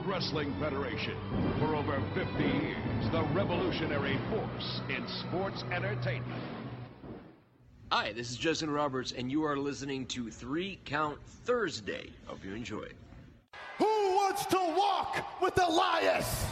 World Wrestling Federation. For over 50 years, the revolutionary force in sports entertainment. Hi, this is Justin Roberts, and you are listening to Three Count Thursday. Hope you enjoy. Who wants to walk with Elias?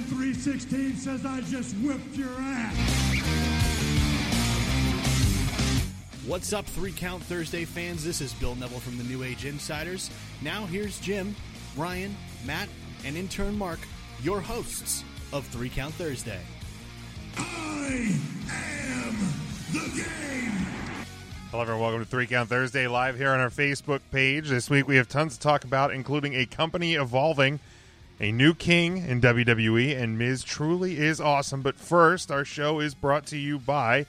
Austin 316 says I just whipped your ass. What's up, Three Count Thursday fans? This is Bill Neville from the New Age Insiders. Now, here's Jim, Ryan, Matt, and intern Mark, your hosts of Three Count Thursday. I am the game. Hello, everyone. Welcome to Three Count Thursday live here on our Facebook page. This week we have tons to talk about, including a company evolving, a new king in WWE, and Miz truly is awesome. But first, our show is brought to you by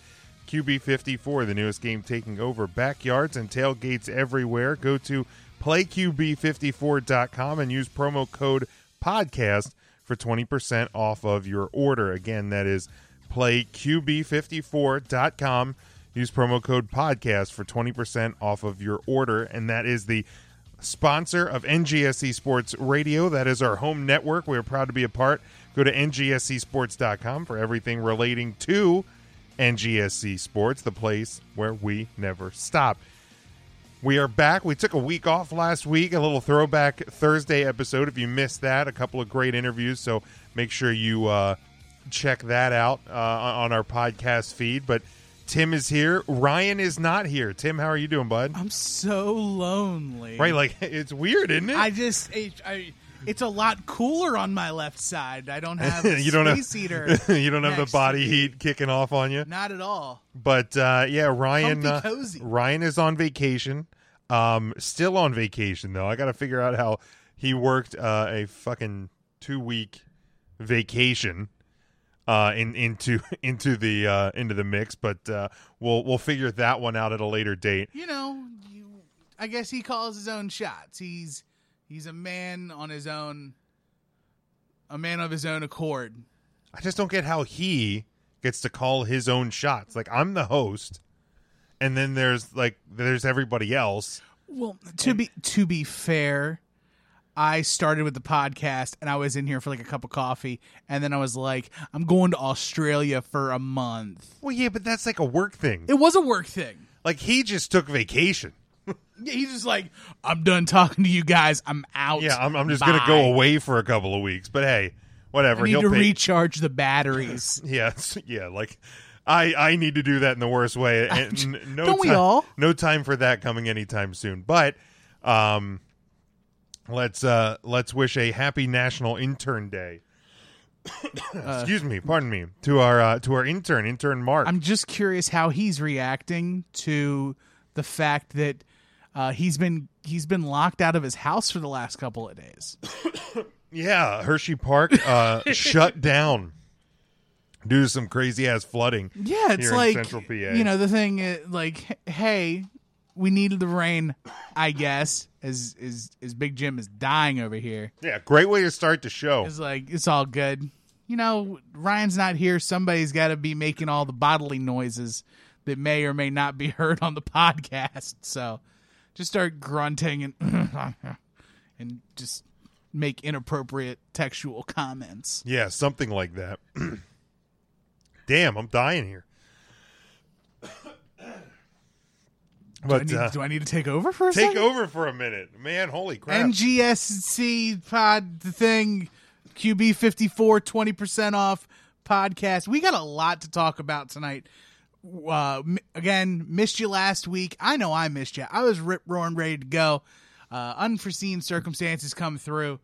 QB54, the newest game taking over backyards and tailgates everywhere. Go to playqb54.com and use promo code podcast for 20% off of your order. Again, that is playqb54.com. Use promo code podcast for 20% off of your order. And that is the sponsor of NGSC Sports Radio. That is our home network. We are proud to be a part. Go to ngscsports.com for everything relating to NGSC Sports, the place where we never stop. We are back. We took a week off last week, a little throwback Thursday episode. If you missed that, a couple of great interviews. So make sure you uh, check that out uh, on our podcast feed. But Tim is here. Ryan is not here. Tim, how are you doing, bud? I'm so lonely. Right, like it's weird, isn't it? I just, it, I, it's a lot cooler on my left side. I don't have a you don't have space heater. you don't have the body heat kicking off on you. Not at all. But uh, yeah, Ryan. Uh. Ryan is on vacation. Um, still on vacation though. I got to figure out how he worked uh, a fucking two week vacation uh, in into into the uh, into the mix. But uh, we'll we'll figure that one out at a later date. You know, you, I guess he calls his own shots. He's he's a man on his own, a man of his own accord. I just don't get how he gets to call his own shots. Like I'm the host, and then there's like there's everybody else. Well, to be to be fair, I started with the podcast and I was in here for like a cup of coffee, and then I was like, I'm going to Australia for a month. Well, yeah, but that's like a work thing. It was a work thing. Like he just took vacation. Yeah, he's just like, I'm done talking to you guys. I'm out. Yeah, I'm, I'm just gonna go away for a couple of weeks. But hey, whatever. I need He'll to pay- recharge the batteries. Yeah, yeah. Like I I need to do that in the worst way. And no Don't we all? No time for that coming anytime soon. But um, let's uh let's wish a happy National Intern Day. Excuse me, pardon me, to our uh, to our intern, intern Mark. I'm just curious how he's reacting to the fact that uh, he's been he's been locked out of his house for the last couple of days. yeah, Hershey Park uh, shut down due to some crazy ass flooding. Yeah, it's like Central PA. you know the thing. Is, Like, hey, we needed the rain, I guess. As as as Big Jim is dying over here. Yeah, great way to start the show. It's like it's all good. You know, Ryan's not here. Somebody's got to be making all the bodily noises that may or may not be heard on the podcast. So, just start grunting and and just make inappropriate textual comments. Yeah, something like that. Damn, I'm dying here. Do I, need, uh, do I need to take over for a take second? over for a minute, man. Holy crap! NGSC pod the thing QB 54 20% off podcast. We got a lot to talk about tonight. Uh, again, missed you last week. I know I missed you. I was rip roaring ready to go. Uh, unforeseen circumstances come through,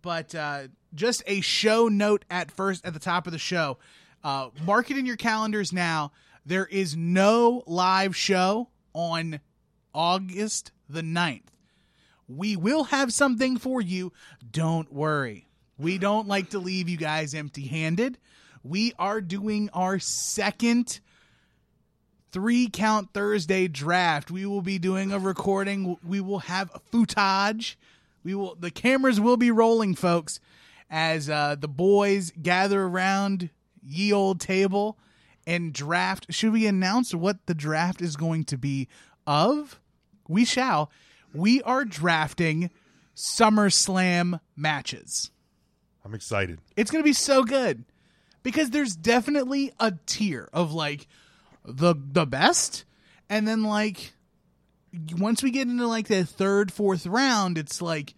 but uh, just a show note at first at the top of the show. Uh, mark it in your calendars now. There is no live show on August the 9th. We will have something for you. Don't worry. We don't like to leave you guys empty handed. we are doing our second three count Thursday draft. We will be doing a recording. We will have footage. We will the cameras will be rolling, folks, as uh, the boys gather around ye old table and draft. Should we announce what the draft is going to be of? We shall. We are drafting SummerSlam matches. I'm excited. It's going to be so good because there's definitely a tier of like the the best and then like once we get into like the third fourth round it's like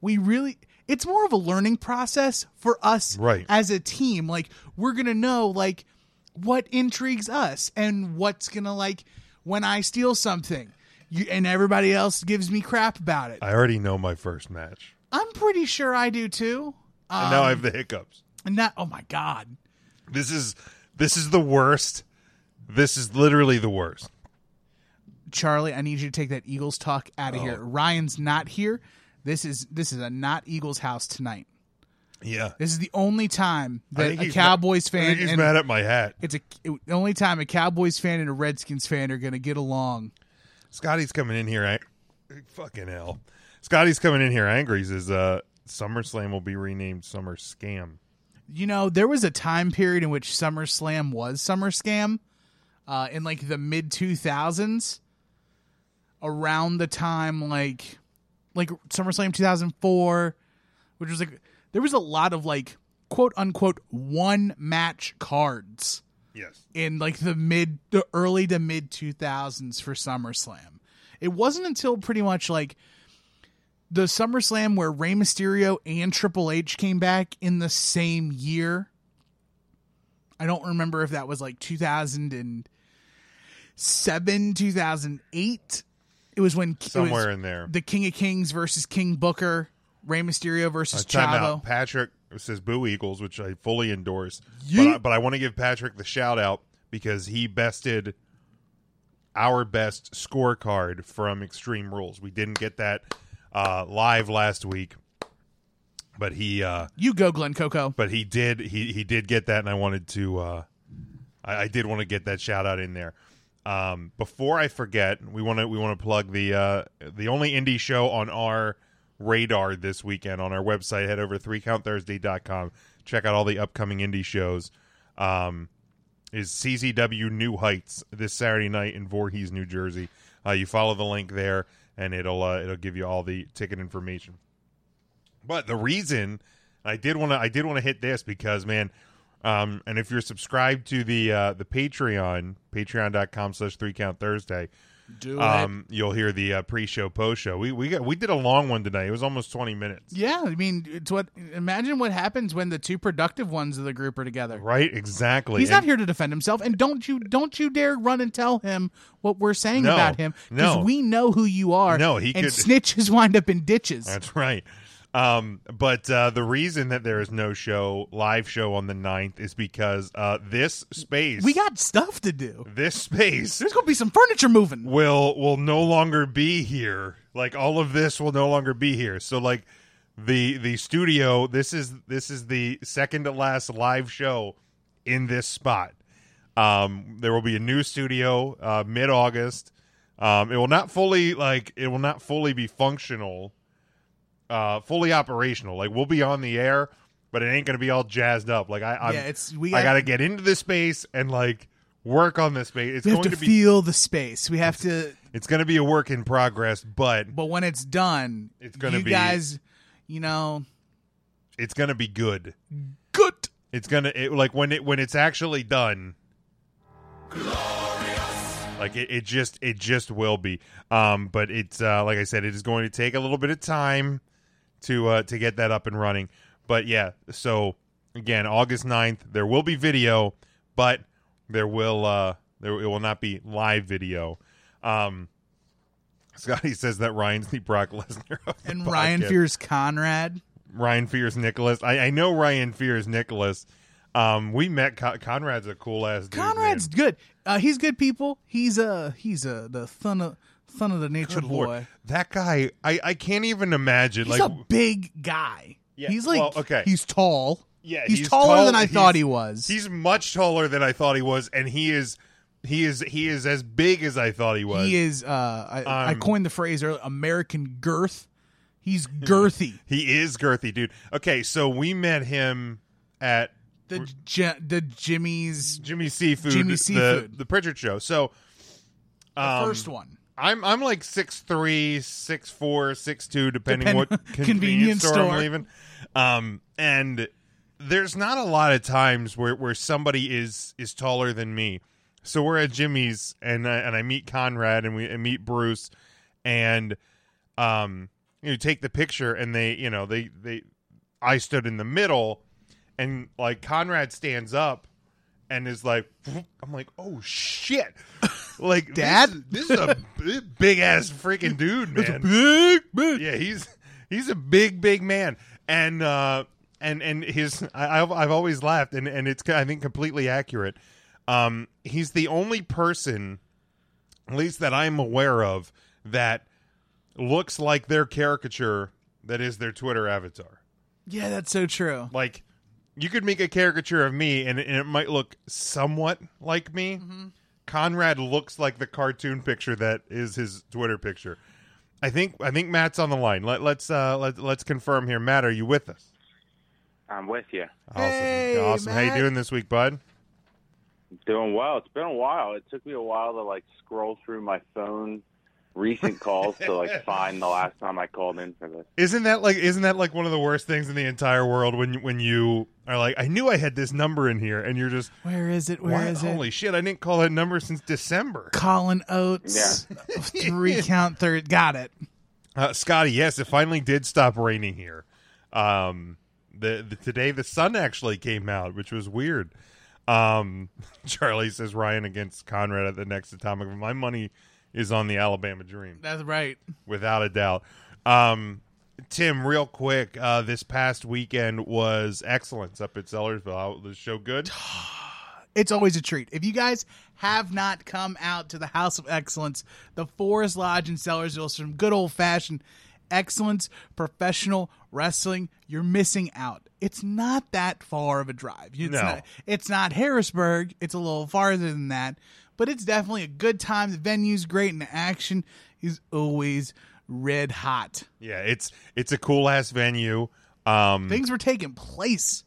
we really it's more of a learning process for us Right. as a team like we're going to know like what intrigues us and what's to like when I steal something you, and everybody else gives me crap about it. I already know my first match. I'm pretty sure I do too. And now I have um, the hiccups. And that oh my god. This is this is the worst. This is literally the worst. Charlie, I need you to take that Eagles talk out of oh. here. Ryan's not here. This is this is a not Eagles house tonight. Yeah. This is the only time that a Cowboys mad, I fan think he's and mad at my hat. it's a it- the only time a Cowboys fan and a Redskins fan are going to get along. Scotty's coming in here. ang- Fucking hell. Scotty's coming in here angry. He says uh, SummerSlam will be renamed Summer Scam. You know, there was a time period in which SummerSlam was Summer Scam, uh, in like the mid two thousands, around the time like like SummerSlam two thousand four, which was like there was a lot of like quote unquote one match cards Yes. in like the mid the early to mid 2000s for SummerSlam. It wasn't until pretty much like the SummerSlam where Rey Mysterio and Triple H came back in the same year. I don't remember if that was like 2007, 2008. It was when it was Somewhere in there. the King of Kings versus King Booker, Rey Mysterio versus Uh, Chavo. out. Patrick says Boo Eagles, which I fully endorse. But I, but I want to give Patrick the shout out because he bested our best scorecard from Extreme Rules. We didn't get that uh, live last week, but he uh, You go, Glenn Coco. but he did he he did get that, and I wanted to uh, I, I did want to get that shout out in there. Um, before I forget, we want to we want to plug the uh, the only indie show on our radar this weekend on our website. Head over to 3countthursday.com. Check out all the upcoming indie shows. Um, is CZW New Heights this Saturday night in Voorhees, New Jersey. Uh, you follow the link there, and it'll uh, it'll give you all the ticket information. But the reason I did want to I did want to hit this because man, um, and if you're subscribed to the uh, the Patreon, patreon.com slash three count Thursday, Do um, you'll hear the uh, pre show post show. We we got we did a long one tonight. It was almost twenty minutes. Yeah, I mean, it's what. Imagine what happens when the two productive ones of the group are together. Right, exactly. He's And- not here to defend himself, and don't you don't you dare run and tell him what we're saying No, about him because no. we know who you are. No, he and could- snitches wind up in ditches. That's right. Um, but uh, the reason that there is no show, live show on the 9th is because uh, this space, we got stuff to do. this space There's gonna be some furniture moving. will will no longer be here. Like all of this will no longer be here. So like the the studio, this is this is the second to last live show in this spot. Um, there will be a new studio uh, mid August. Um, it will not fully like it will not fully be functional, uh, fully operational. Like we'll be on the air, but it ain't gonna be all jazzed up. Like I, I'm, Yeah, it's- we I got- gotta get into this space and like work on this space. It's We have going to to be feel the space. We have to. it's going to be a work in progress, but But when it's done, It's gonna you be- guys. You know, it's going to be good. good. It's going to it, like when it when it's actually done. Glorious. Like it, it just it just will be. Um but it's uh like I said it is going to take a little bit of time to uh to get that up and running. But yeah, so again, August 9th there will be video, but there will uh there it will not be live video. Um Scotty says that Ryan's the Brock Lesnar of the And Ryan fears Conrad. Ryan fears Nicholas. I, I know Ryan fears Nicholas. Um, we met Con- Conrad's a cool ass dude. Conrad's man. good. Uh, he's good people. He's uh he's uh the son of son of the nature Good boy. Lord. That guy, I, I can't even imagine. He's like, a big guy. Yeah, he's like well, okay. he's tall. Yeah, He's, taller tall- than I thought he was. He's much taller than I thought he was, and he is he is he is as big as I thought he was. he is. Uh, I, I Um, coined the phrase earlier, American girth. He's girthy. He is girthy, dude. Okay, so we met him at The J- the Jimmy's Jimmy Seafood, Jimmy the, Seafood. the Prichard show. So the um, first one. I'm I'm like six three, six four, six two, depending Depend- what convenience convenience store, I'm leaving. Um, and there's not a lot of times where, where somebody is is taller than me. So we're at Jimmy's and I, and I meet Conrad and we and meet Bruce and um you take the picture and they you know they they I stood in the middle and like Conrad stands up and is like I'm like oh shit like Dad? is- this, is a big ass freaking dude man Big, big. yeah, he's he's a big, big man, and uh, and and his I, I've I've always laughed, and and it's I think completely accurate. Um, he's the only person, at least that I'm aware of, that looks like their caricature that is their Twitter avatar. Yeah, that's so true. Like, you could make a caricature of me, and, and it might look somewhat like me. Mm-hmm. Conrad looks like the cartoon picture that is his Twitter picture. I think I think Matt's on the line. Let, let's uh, let, let's confirm here. Matt, are you with us? I'm with you. Awesome, Hey, awesome. How you doing this week, bud? Doing well. It's been a while. It took me a while to like scroll through my phone recent calls to like find the last time I called in for this. Isn't that like isn't that like one of the worst things in the entire world when you- when you are like I knew I had this number in here and you're just Where is it? Where "What? is it? holy shit I didn't call that number since December. Colin Oates. Three count third. Got it. Uh, Scotty, yes, it finally did stop raining here. Um, the, the today the sun actually came out, which was weird. Um, Charlie says Ryan against Conrad at the next atomic. My money is on the Alabama Dream, That's right. without a doubt. Um, Tim, real quick, uh, this past weekend was excellence up at Sellersville. How, the show good? It's always a treat. If you guys have not come out to the House of Excellence, the Forest Lodge in Sellersville, some good old fashioned excellence, professional wrestling, you're missing out. It's not that far of a drive. It's No. not, it's not Harrisburg. It's a little farther than that, but it's definitely a good time. The venue's great, and the action is always red hot. Yeah, it's it's a cool ass venue. Um, Things were taking place.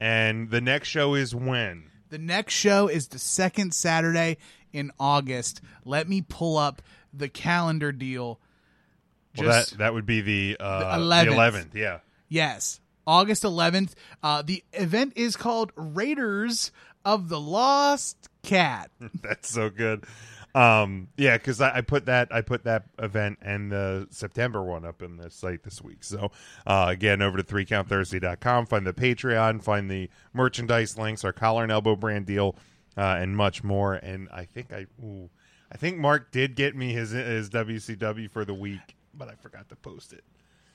and the next show is when. The next show is the second Saturday in August. Let me pull up the calendar deal. Well, Just that that would be the uh, The the 11th. eleventh. Yeah. yes, August 11th. Uh, the event is called Raiders of the Lost Cat. That's so good. Um, yeah, because I, I put that I put that event and the September one up in the site this week. So uh, again, over to threecountthursday.com, find the Patreon, find the merchandise links, our collar and elbow brand deal, uh, and much more. And I think I, ooh, I think Mark did get me his his WCW for the week, but I forgot to post it.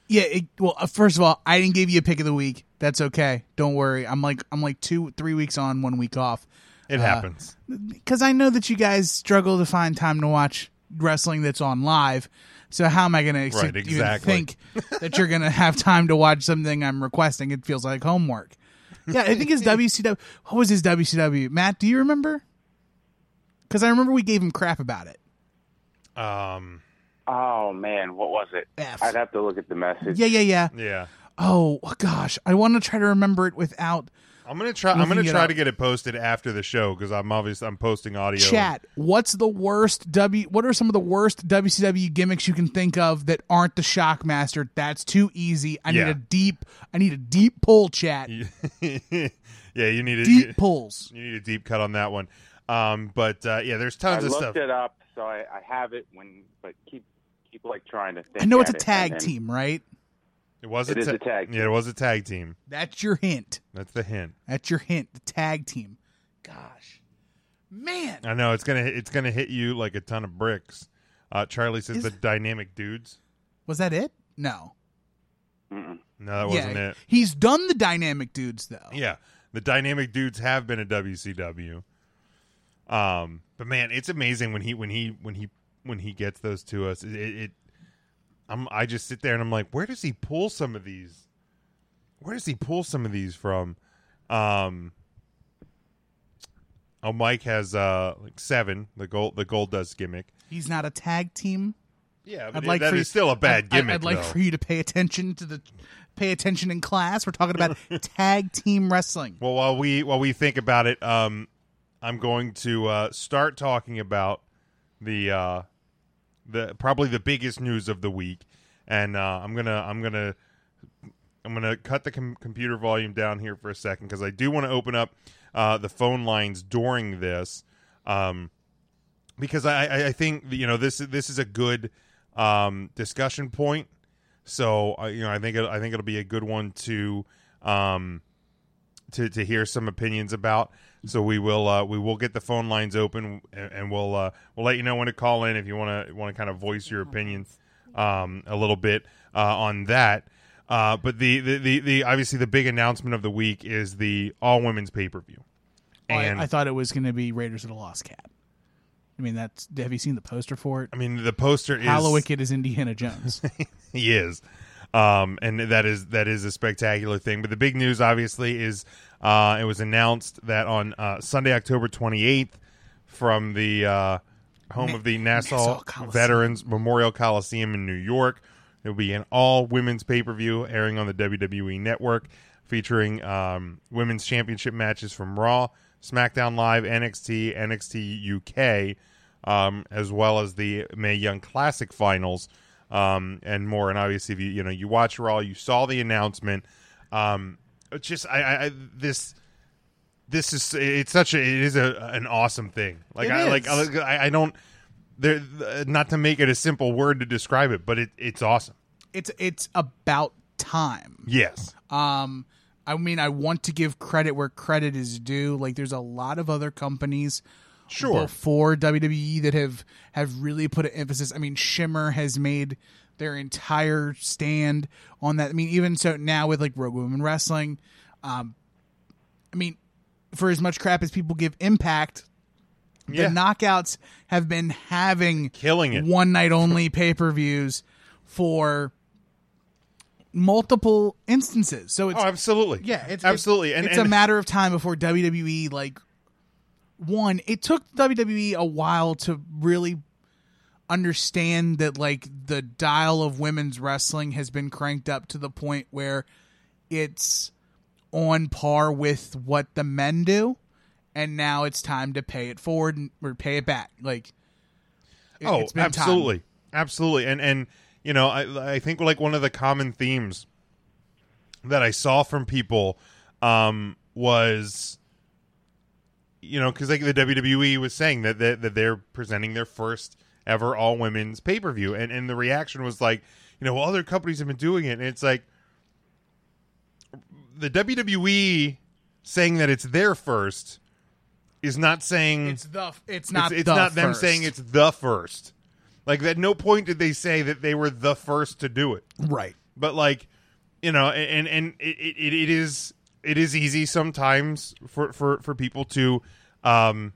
Yeah. It, well, uh, first of all, I didn't give you a pick of the week. That's okay. Don't worry. I'm like I'm like two three weeks on, one week off. It happens. because I know that you guys struggle to find time to watch wrestling that's on live. So how am I going to Right, exactly. think that you're going to have time to watch something I'm requesting? It feels like homework. Yeah, I think his WCW. What was his WCW? Matt, do you remember? Because I remember we gave him crap about it. Um, Oh man, what was it? F. I'd have to look at the message. Yeah, yeah, yeah. yeah. Oh gosh, I want to try to remember it without I'm gonna try. I'm gonna try up. to get it posted after the show because I'm obviously I'm posting audio. chat. What's the worst W? What are some of the worst WCW gimmicks you can think of that aren't the Shockmaster? That's too easy. I Yeah. need a deep. I need a deep pull, chat. yeah, you need a Deep pulls. You need a deep cut on that one. Um, but uh, yeah, there's I tons of looked stuff. it up, so I, I have it. When but keep keep like trying to think. I know it's a at it, tag and team, right? It was It a, is a tag Yeah, it was a tag team. That's your hint. That's the hint. That's your hint. The tag team. Gosh, man. I know it's gonna it's gonna hit you like a ton of bricks. Uh, Charlie says Is- the dynamic dudes. Was that it? No. Mm-mm. No, that wasn't yeah, it. he's done the dynamic dudes though. Yeah, the dynamic dudes have been a WCW. Um, but man, it's amazing when he when he when he when he gets those to us. It, it I'm I just sit there and I'm like, where does he pull some of these? Where does he pull some of these from? Um, oh, Mike has uh like seven. The gold the gold dust gimmick. He's not a tag team. Yeah, I'd but like that for is you- still a bad I'd- gimmick. I'd, like for you to pay attention to the pay attention in class. We're talking about tag team wrestling. Well, while we while we think about it, um, I'm going to uh, start talking about the uh, the probably the biggest news of the week, and uh, I'm gonna I'm gonna I'm gonna cut the com- computer volume down here for a second because I do want to open up uh, the phone lines during this, um, because I, I think you know this this is a good um, discussion point. So uh, you know I think it, I think it'll be a good one to um, to to hear some opinions about. So we will uh, we will get the phone lines open and, and we'll uh, we'll let you know when to call in if you want to want to kind of voice your opinion um, a little bit uh, on that. Uh, but the, the, the, the obviously the big announcement of the week is the all women's pay per view. Oh, I- And I, thought it was going to be Raiders of the Lost Cat. I mean, that's have you seen the poster for it? I mean the poster is is Indiana Jones. he is um and that is that is a spectacular thing. But the big news obviously is uh it was announced that on uh sunday october 28th from the uh home of the nassau, Nassau veterans memorial coliseum in new york. It will be an all women's pay-per-view airing on the wwe network featuring um women's championship matches from raw smackdown live nxt nxt uk um, as well as the Mae Young Classic Finals um, and more. And obviously, if you you know you watch Raw, you saw the announcement. Um, it's just I, I, I this this is it's such a it is a an awesome thing. Like I like. I, I don't there not to make it a simple word to describe it, but it it's awesome. it's it's about time. Yes. Um, I mean, I want to give credit where credit is due. Like, there's a lot of other companies Sure. before WWE that have have really put an emphasis. I mean, Shimmer has made their entire stand on that. I mean, even so now with like Rogue Women Wrestling, um, I mean, for as much crap as people give Impact, the knockouts have been having Killing it. one night only pay per views for multiple instances. So it's Oh, absolutely. yeah, it's absolutely. It's, and it's and, a matter of time before WWE like one. It took WWE a while to really understand that like the dial of women's wrestling has been cranked up to the point where it's on par with what the men do, and now it's time to pay it forward and, or pay it back. Like, it, oh, it's been time. absolutely, absolutely, and and you know, I I think like one of the common themes that I saw from people um, was, you know, because like the WWE was saying that, that that they're presenting their first ever all women's pay per view, and and the reaction was like, you know, well, other companies have been doing it, and it's like the WWE saying that it's their first is not saying It's the. It's not. it's, it's the not them first. saying it's the first. Like at no point did they say that they were the first to do it. right. But like, you know, and and it, it, it is it is easy sometimes for for for people to, um,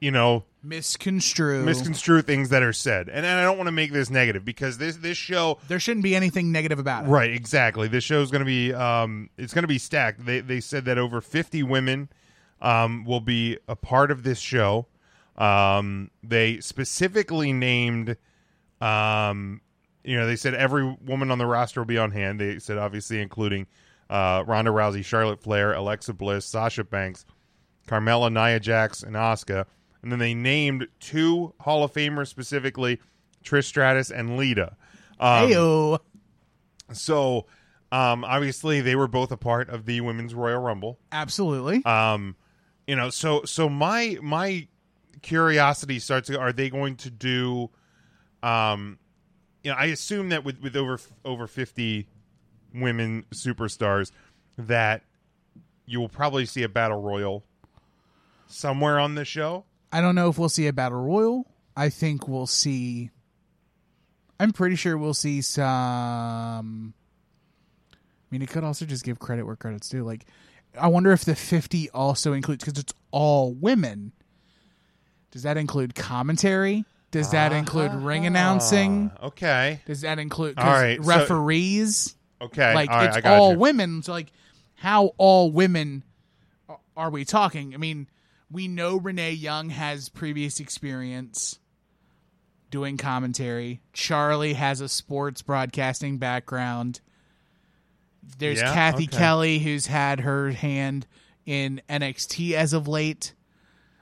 you know, Misconstrue. misconstrue things that are said. And, and I don't want to make this negative because this this show there shouldn't be anything negative about it. Right, exactly. This show is going to be um it's going to be stacked. They they said that over 50 women um will be a part of this show. Um they specifically named um you know, they said every woman on the roster will be on hand. They said obviously including uh Ronda Rousey, Charlotte Flair, Alexa Bliss, Sasha Banks, Carmella, Nia Jax, and Asuka. And then they named two Hall of Famers specifically, Trish Stratus and Lita. Um, Heyo. so, um, obviously, they were both a part of the Women's Royal Rumble. Absolutely. Um, you know, so so my my curiosity starts. Are they going to do? Um, you know, I assume that with with over over fifty women superstars, that you will probably see a battle royal somewhere on the show. I don't know if we'll see a battle royal. I think we'll see. I'm pretty sure we'll see some. I mean, it could also just give credit where credit's due. Like, I wonder if the 50 also includes because it's all women. Does that include commentary? Does that include ring announcing? Ah, okay, Does that include all right, so- referees? Okay, like all right, it's I got all you. women. So like, how all women are we talking? I mean, we know Renee Young has previous experience doing commentary. Charlie has a sports broadcasting background. There's Yeah, Kathy okay. Kelly, who's had her hand in NXT as of late.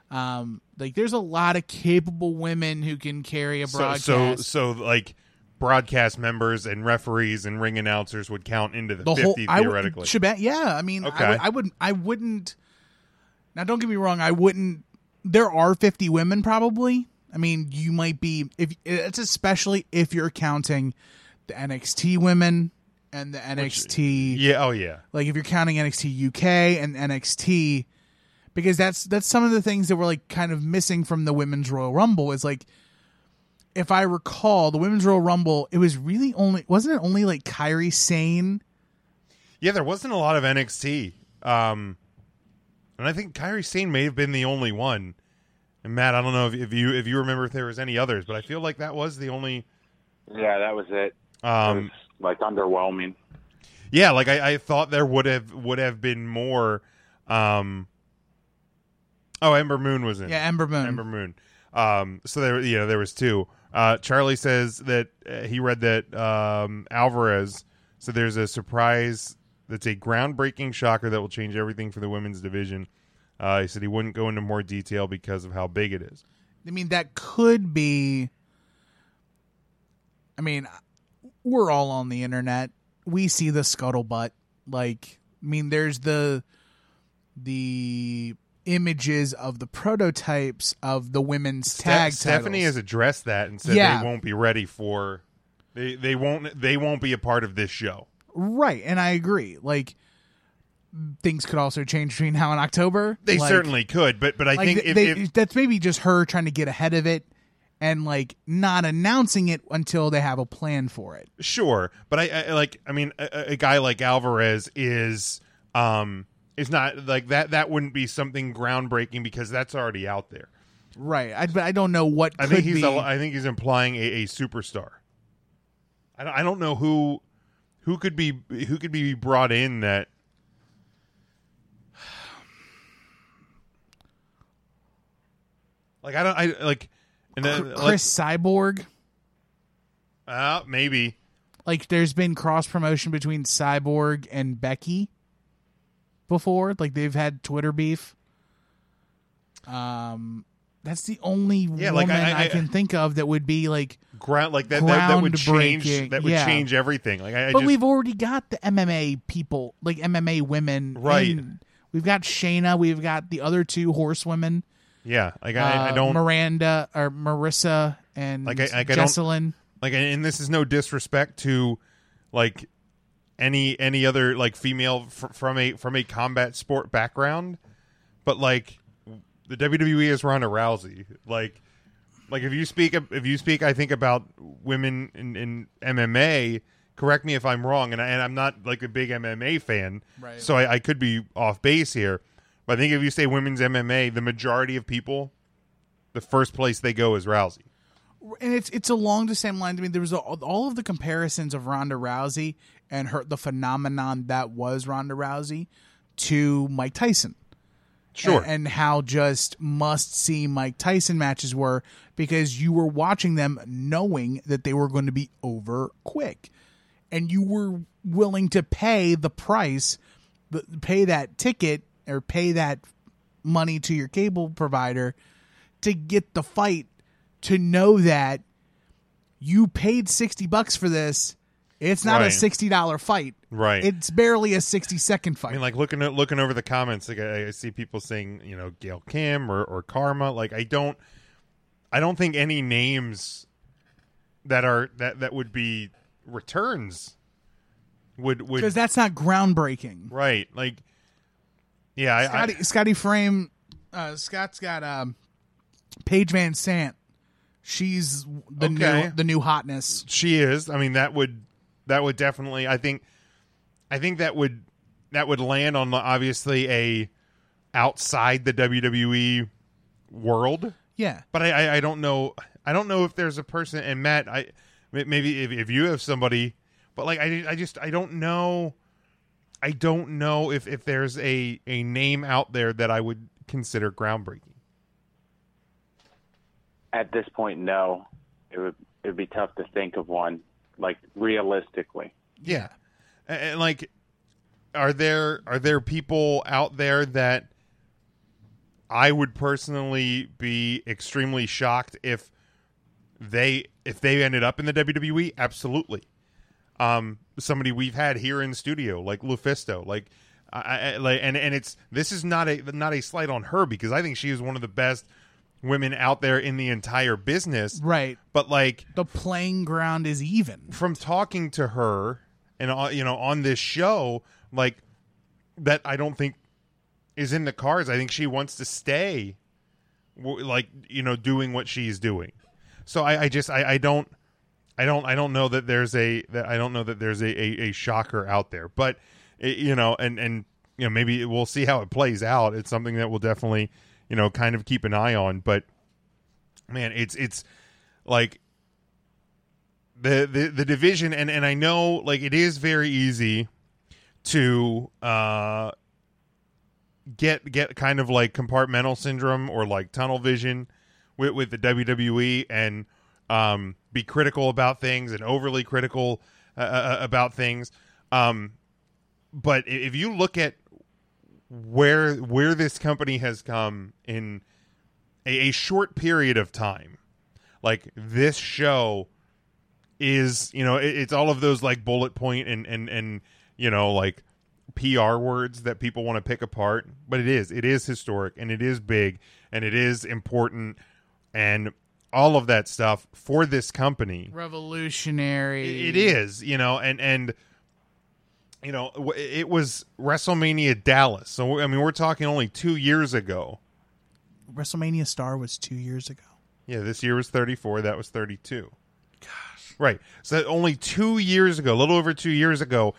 Um, like there's a lot of capable women who can carry a So, broadcast. so, so like broadcast members and referees and ring announcers would count into the, the 50 whole I theoretically. Yeah, I mean, Okay. I, would, I wouldn't. I wouldn't. Now, don't get me wrong. I wouldn't. There are fifty women, probably. I mean, you might be if it's especially if you're counting the NXT women and the NXT. yeah, oh yeah. Like if you're counting NXT UK and NXT, because that's that's some of the things that were like kind of missing from the women's Royal Rumble. Is like, if I recall, the women's Royal Rumble, it was really only wasn't it only like Kairi Sane. Yeah, there wasn't a lot of NXT. Um, and I think Kairi Sane may have been the only one. And Matt, I don't know if, if you if you remember if there was any others, but I feel like that was the only. Yeah, that was it. it Um, was like underwhelming. yeah, like I, I thought there would have would have been more. Um, oh, Ember Moon was in. Yeah, Ember Moon. Ember Moon. Um, so there, you know, there was two. Uh, Charlie says that uh, he read that um, Alvarez said there's a surprise that's a groundbreaking shocker that will change everything for the women's division. Uh, he said he wouldn't go into more detail because of how big it is. I mean, that could be. I mean, we're all on the internet. We see the scuttlebutt. Like, I mean, there's the the images of the prototypes of the women's tag. Stephanie titles. has addressed that and said Yeah. they won't be ready for. They they won't they won't be a part of this show. right, and I agree. Like, things could also change between now and October. They Like- certainly could, but but I like think th- if, they, if that's maybe just her trying to get ahead of it and like not announcing it until they have a plan for it. Sure, but I, I like. I mean, a, a guy like Alvarez is um is not like that. That wouldn't be something groundbreaking because that's already out there. Right. I, but I don't know what I think he's. be. A, I think he's implying a, a superstar. I don't. I don't know who who could be who could be brought in that. Like I don't. I like. And then like, Cris Cyborg. uh, maybe. Like there's been cross promotion between Cyborg and Becky before. Like they've had Twitter beef. Um that's the only Yeah, woman like, I- I, I- can think of that would be like ground like that that, that would change that would yeah. change everything like i, I but just we've already got the MMA people, like MMA women. Right. We've got Shayna. We've got the other two horsewomen. yeah like I, I uh, don't Miranda or Marissa and Like, I- like, I don't- like and this is no disrespect to like any any other like female fr- from a from a combat sport background but like the WWE is Ronda Rousey like like if you speak if you speak I think about women in, in MMA correct me if I'm wrong and, I, and I'm not like a big MMA fan Right. so I, I could be off base here but I think if you say women's MMA the majority of people the first place they go is Rousey and it's it's along the same lines. I mean, there was a, all of the comparisons of Ronda Rousey and her the phenomenon that was Ronda Rousey to Mike Tyson. sure and, and how just must see Mike Tyson matches were because you were watching them knowing that they were going to be over quick, and you were willing to pay the price, the- pay that ticket or pay that money to your cable provider to get the fight to know that you paid 60 bucks for this it's not a $60 fight Right. it's barely a 60 second fight I mean, like looking at looking over the comments, like I, I see people saying, you know, Gail Kim or, or Karma. Like I don't, I don't think any names that are that that would be returns would would because that's not groundbreaking right. Like, yeah, Scotty, I, Scotty Frame, uh, Scott's got um, Paige VanZant. She's the Okay. new the new hotness. she is. I mean, that would that would definitely. I think, I think that would that would land on obviously a outside the WWE world. Yeah, but I, I I don't know I don't know if there's a person and Matt I maybe if, if you have somebody but like I, I just I don't know I don't know if if there's a a name out there that I would consider groundbreaking. At this point, no. It would it would be tough to think of one like realistically. Yeah, and, like, are there are there people out there that I would personally be extremely shocked if they if they ended up in the WWE? Absolutely. Um, somebody we've had here in studio like Lufisto, like. I, I, like and and it's this is not a not a slight on her because I think she is one of the best women out there in the entire business. Right. But like the playing ground is even. From talking to her and uh, you know on this show, like that, I don't think is in the cards. I think she wants to stay, like you know, doing what she's doing. So I, I just I, I don't. I don't. I don't know that there's a. That I don't know that there's a, a, a shocker out there. But it, you know, and and you know, maybe we'll see how it plays out. It's something that we'll definitely you know kind of keep an eye on but man it's it's like the the, the division and and I know like it is very easy to uh get get kind of like compartmental syndrome or like tunnel vision with with the WWE and um be critical about things and overly critical uh, uh about things. Um but if you look at where where this company has come in a, a, short period of time. Like this show is, you know, it, it's all of those like bullet point and and and you know like PR words that people want to pick apart, but it is it is historic and it is big and it is important and all of that stuff for this company. Revolutionary. It, it is, you know, and and you know, it was WrestleMania Dallas. So I mean, we're talking only two years ago. WrestleMania Star was two years ago. Yeah, this year was 34. That was 32. Gosh. Right. So only two years ago, a little over two years ago,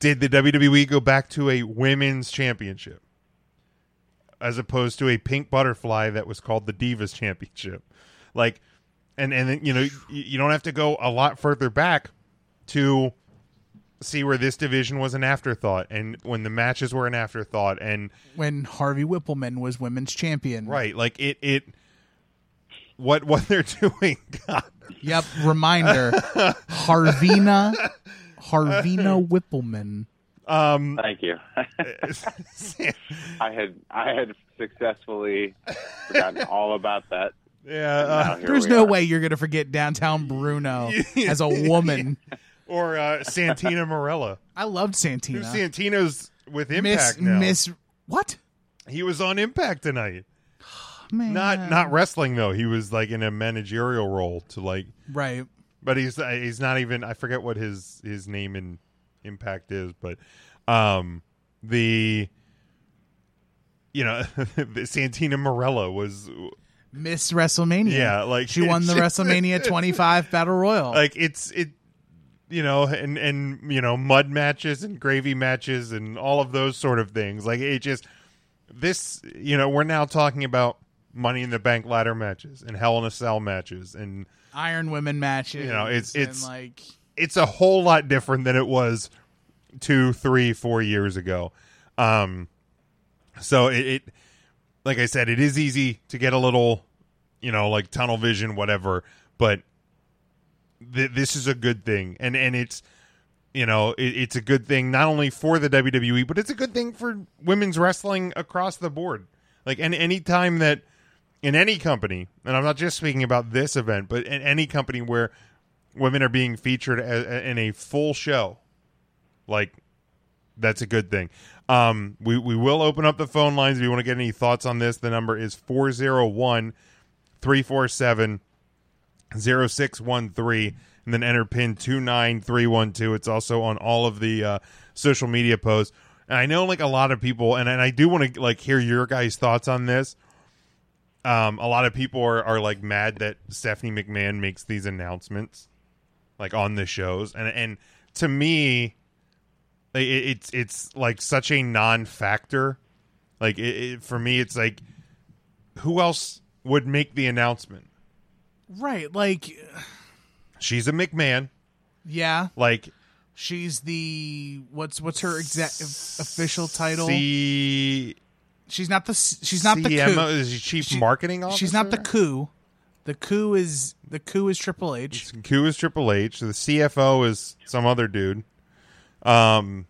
did the WWE go back to a women's championship as opposed to a pink butterfly that was called the Divas Championship. Like, and and then, you know, you don't have to go a lot further back to see where this division was an afterthought and when the matches were an afterthought and when Harvey Wippleman was women's champion. Right, like it it what what they're doing. God. Yep, reminder. Harvina Harvina Wippleman. Um Thank you. I had I had successfully forgotten all about that. Yeah, uh, there's no are. way you're going to forget downtown Bruno as a woman or uh, Santina Marella. I loved Santina. Santino's with Impact Miss, now. Miss what? He was on Impact tonight. Man. Not not wrestling though. He was like in a managerial role to like right. But he's uh, he's not even. I forget what his his name in Impact is, but um the you know Santina Marella was Miss WrestleMania. Yeah, like she won the WrestleMania 25 Battle Royal. Like it's it you know, and and you know, mud matches and gravy matches and all of those sort of things. Like it just this, you know, we're now talking about Money in the Bank ladder matches and Hell in a Cell matches and Iron Women matches. You know, it's it's like it's a whole lot different than it was two, three, four years ago. Um, so it, it like I said, it is easy to get a little, you know, like tunnel vision, whatever. But th- this is a good thing, and and it's you know it, it's a good thing not only for the WWE, but it's a good thing for women's wrestling across the board. Like any any time that in any company, and I'm not just speaking about this event, but in any company where women are being featured in a full show, like that's a good thing. Um, we we will open up the phone lines if you want to get any thoughts on this. The number is 401 347 0613 and then enter pin 29312. It's also on all of the uh, social media posts. And I know like a lot of people and, and I do want to like hear your guys' thoughts on this. Um, a lot of people are, are like mad that Stephanie McMahon makes these announcements like on the shows and and to me it, it's it's like such a non-factor like it, it, for me it's like who else would make the announcement Right, like she's a McMahon. Yeah. Like She's the what's what's her exact official title? C she's not the she's not the CMO coup. is chief She- marketing officer. She's not the coup. The coup is the coup is Triple H. Q is Triple H. The CFO is some other dude. Um,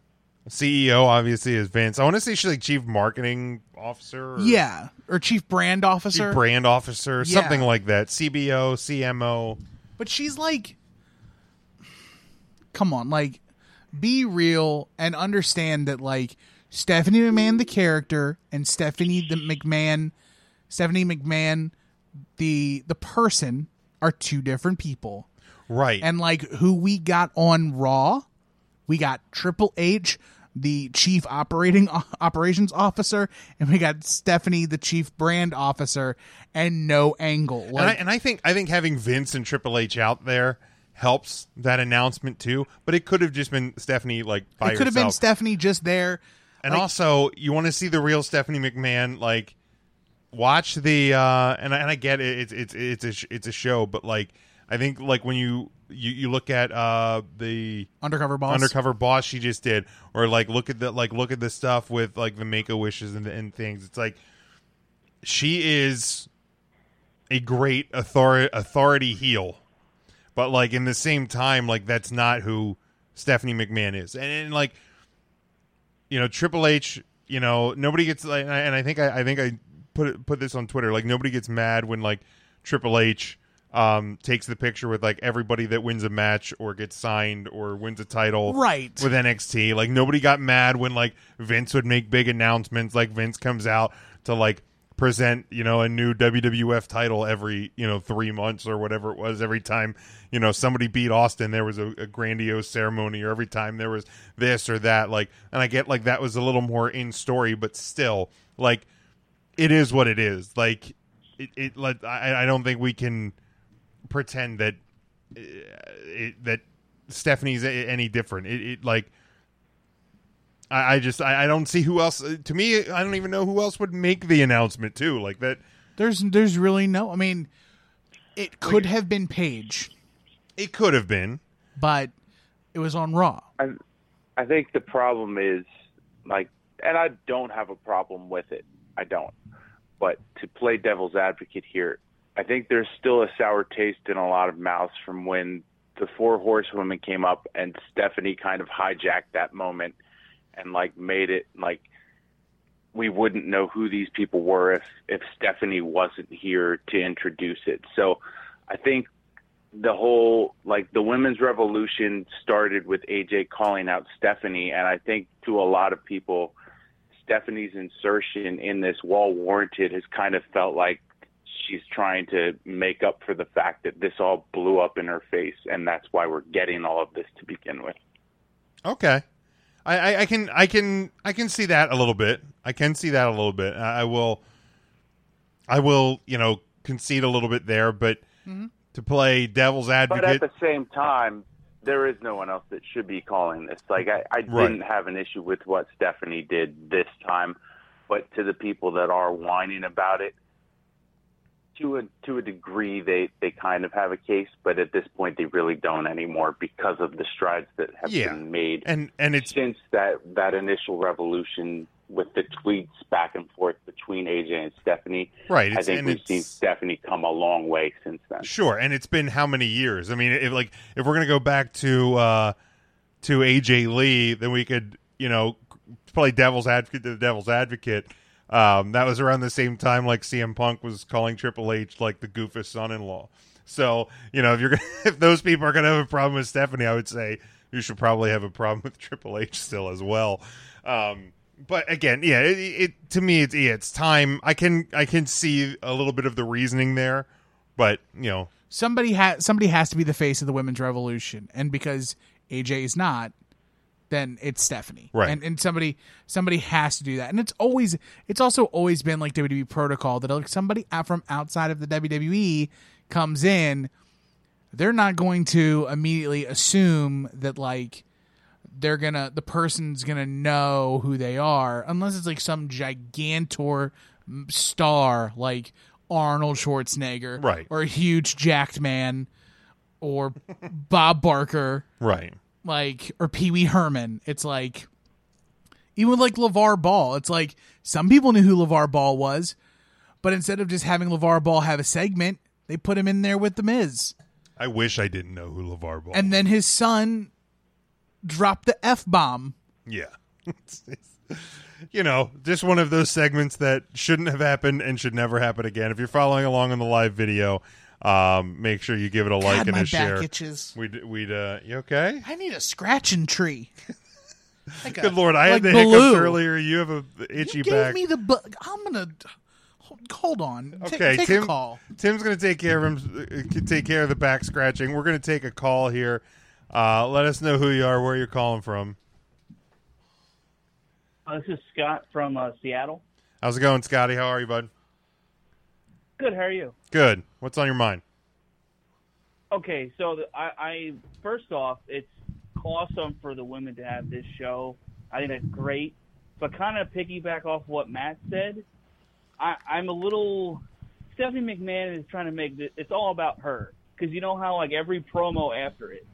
CEO obviously is Vince. I want to say she's like chief marketing officer. Or Yeah, or chief brand chief officer. brand officer, Yeah. something like that. CBO, CMO. But she's like, come on, like, be real and understand that like Stephanie McMahon, the character, and Stephanie the McMahon, Stephanie McMahon, the the person, are two different people. Right. And like who we got on Raw, we got Triple H, the chief operating operations officer, and we got Stephanie, the chief brand officer, and no angle. and, I, and I think I think having Vince and Triple H out there helps that announcement too. But it could have just been Stephanie like by it could have been. Stephanie just there. And Like- also, you want to see the real Stephanie McMahon. Like, watch the uh, and I, and I get it. It's it's it's a sh- it's a show, but like I think like when you you, you look at uh the Undercover boss. undercover boss she just did, or like look at the like look at the stuff with like the Make a Wishes and and things. It's like she is a great authority authority heel, but like in the same time, like that's not who Stephanie McMahon is, and, and like you know Triple H, you know nobody gets like, and I, and I think I, I think I put it, put this on Twitter. Like nobody gets mad when like Triple H um takes the picture with like everybody that wins a match or gets signed or wins a title Right. with NXT. Like nobody got mad when like Vince would make big announcements. Like Vince comes out to like present you know a new WWF title every you know three months or whatever it was. Every time you know somebody beat Austin, there was a, a grandiose ceremony. Or every time there was this or that. Like, and I get like that was a little more in story, but still like it is what it is. Like it, it like I, I don't think we can pretend that uh, it, that Stephanie's a- any different. It, it like I, I just I, I don't see who else. To me, I don't even know who else would make the announcement too. Like that, There's there's really no. I mean, it could have been Paige, it could have been. but it was on Raw. I, I think the problem is like, and I don't have a problem with it. I don't. But to play devil's advocate here, I think there's still a sour taste in a lot of mouths from when the four horsewomen came up and Stephanie kind of hijacked that moment and like made it like we wouldn't know who these people were if if Stephanie wasn't here to introduce it. So I think the whole like the women's revolution started with AJ calling out Stephanie, and I think to a lot of people, Stephanie's insertion in this wall warranted has kind of felt like she's trying to make up for the fact that this all blew up in her face, and that's why we're getting all of this to begin with. Okay, I, I, I can I can I can see that a little bit. I can see that a little bit. I, I will. I will, you know, concede a little bit there, but mm-hmm. to play devil's advocate. But at the same time, there is no one else that should be calling this. Like I, I Right. didn't have an issue with what Stephanie did this time, but to the people that are whining about it, to a to a degree, they they kind of have a case, but at this point, they really don't anymore because of the strides that have Yeah. been made and and it's since that that initial revolution with the tweets back and forth between AJ and Stephanie. Right, I think we've seen Stephanie come a long way since then. Sure, and it's been how many years? I mean, if like if we're gonna go back to uh to AJ Lee, then we could you know play devil's advocate to the devil's advocate. Um, that was around the same time like CM Punk was calling Triple H like the goofus son-in-law. So you know if you're gonna, if those people are gonna have a problem with Stephanie, I would say you should probably have a problem with Triple H still as well. Um, but again, yeah, it, it to me it's yeah, it's time. I can I can see a little bit of the reasoning there, but you know Somebody has somebody has to be the face of the women's revolution, and because AJ is not, then it's Stephanie. Right. And and somebody somebody has to do that. And it's always it's also always been like WWE protocol that like somebody out from outside of the WWE comes in, they're not going to immediately assume that like they're gonna the person's gonna know who they are unless it's like some gigantor star like Arnold Schwarzenegger, Right. or a huge jacked man, or Bob Barker, Right. Like or Pee Wee Herman. It's like even with like LeVar Ball, it's like some people knew who LeVar Ball was, but instead of just having LeVar Ball have a segment, they put him in there with the Miz. I wish I didn't know who LeVar Ball. And then his son dropped the F bomb. Yeah. You know, just one of those segments that shouldn't have happened and should never happen again. If you're following along on the live video, um, make sure you give it a like God, and my a back share. itches. We'd, we'd, uh, you okay? I need a scratching tree. Like a- Good lord, I like had the Baloo. hiccups earlier. You have a itchy You gave back. me the. Bu- I'm gonna hold, hold on. Ta- Okay, take Tim. a call. Tim's going to take care of him. uh, Take care of the back scratching. We're going to take a call here. Uh, let us know who you are, where you're calling from. Uh, this is Scott from uh, Seattle. How's it going, Scotty? How are you, bud? Good. How are you? Good. What's on your mind? Okay, so the, I, I first off, it's awesome for the women to have this show. I think that's great. But kind of piggyback off what Matt said, I, I'm a little. Stephanie McMahon is trying to make this. It's all about her because you know how like every promo after it,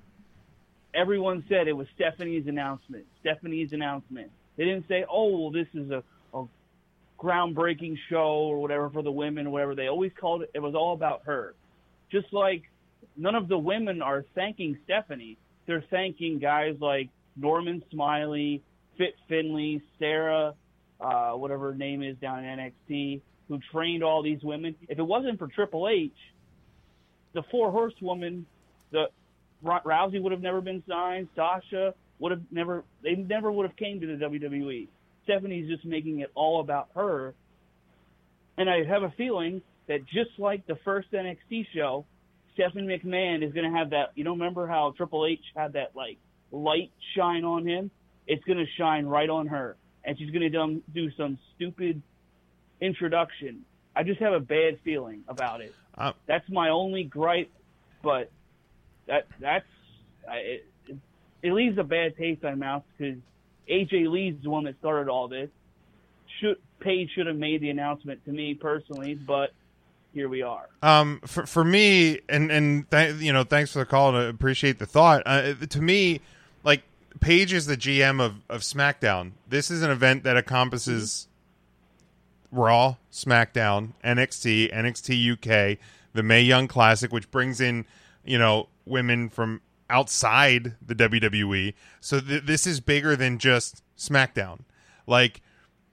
everyone said it was Stephanie's announcement. Stephanie's announcement. They didn't say, "Oh, well, this is a, a groundbreaking show or whatever for the women or whatever." They always called it. It was all about her. Just like none of the women are thanking Stephanie. They're thanking guys like Norman Smiley, Fit Finlay, Sarah, uh, whatever her name is down in NXT, who trained all these women. If it wasn't for Triple H, the four horsewoman, the Ro- Rousey would have never been signed. Sasha would have never. They never would have came to the WWE. Stephanie's just making it all about her. And I have a feeling that just like the first NXT show, Stephanie McMahon is going to have that. You don't know, remember how Triple H had that like light shine on him? It's going to shine right on her, and she's going to do some stupid introduction. I just have a bad feeling about it. Uh, That's my only gripe, but that that's I, it, it leaves a bad taste in my mouth because AJ Lee's the one that started all this. Should Paige should have made the announcement to me personally, but here we are. Um, for for me, and and th- you know, thanks for the call and I appreciate the thought. Uh, to me, like Paige is the GM of of SmackDown. This is an event that encompasses Raw, SmackDown, NXT, NXT UK, the Mae Young Classic, which brings in you know women from outside the WWE. So th- this is bigger than just SmackDown. Like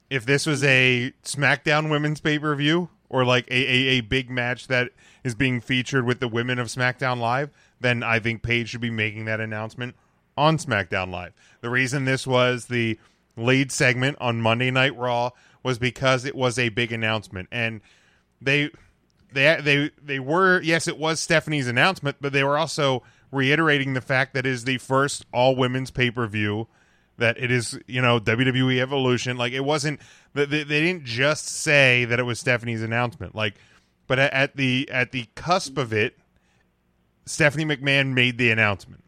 if this was a SmackDown women's pay per view or like a, a, a big match that is being featured with the women of SmackDown Live, then I think Paige should be making that announcement on SmackDown Live. The reason this was the lead segment on Monday Night Raw was because it was a big announcement and they they they they were yes it was Stephanie's announcement but they were also reiterating the fact that it is the first all women's pay-per-view that it is you know WWE Evolution. Like it wasn't they, they didn't just say that it was Stephanie's announcement. Like but at the at the cusp of it Stephanie McMahon made the announcement.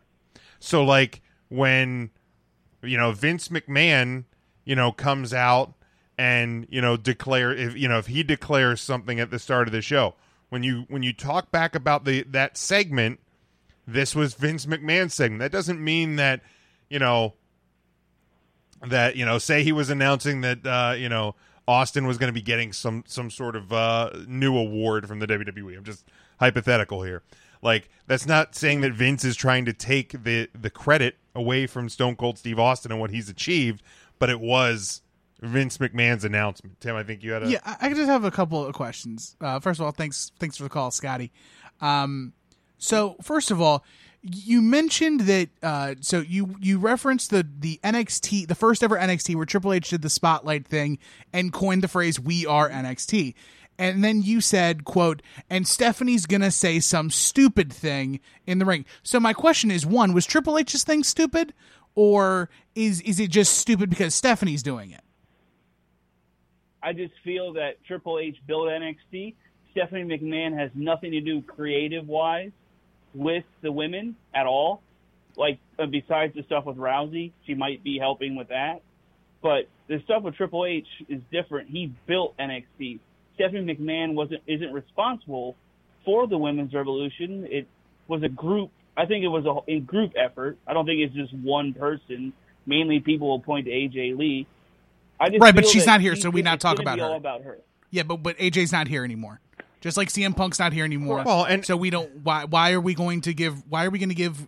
So like when you know Vince McMahon you know comes out and you know declare if you know if he declares something at the start of the show when you when you talk back about the that segment this was Vince McMahon saying. that doesn't mean that you know that you know say he was announcing that uh you know Austin was going to be getting some some sort of uh new award from the WWE I'm just hypothetical here like that's not saying that Vince is trying to take the the credit away from Stone Cold Steve Austin and what he's achieved but it was Vince McMahon's announcement. Tim, I think you had a Yeah, I just have a couple of questions. Uh, first of all, thanks thanks for the call, Scotty. Um, so first of all, you mentioned that uh, so you you referenced the the NXT, the first ever NXT where Triple H did the spotlight thing and coined the phrase "We are NXT." And then you said, "quote," and Stephanie's gonna say some stupid thing in the ring. So my question is: one, was Triple H's thing stupid, or is is it just stupid because Stephanie's doing it? I just feel that Triple H built NXT. Stephanie McMahon has nothing to do creative wise with the women at all. Like uh, besides the stuff with Rousey, she might be helping with that. But the stuff with Triple H is different. He built NXT. Stephanie McMahon wasn't isn't responsible for the women's revolution. It was a group I think it was a, a group effort. I don't think it's just one person. Mainly, people will point to AJ Lee. I just Right, but she's not here, so we not talk about her. All about her. Yeah, but but AJ's not here anymore. Just like CM Punk's not here anymore. Well, and- so we don't. Why why are we going to give? Why are we going to give?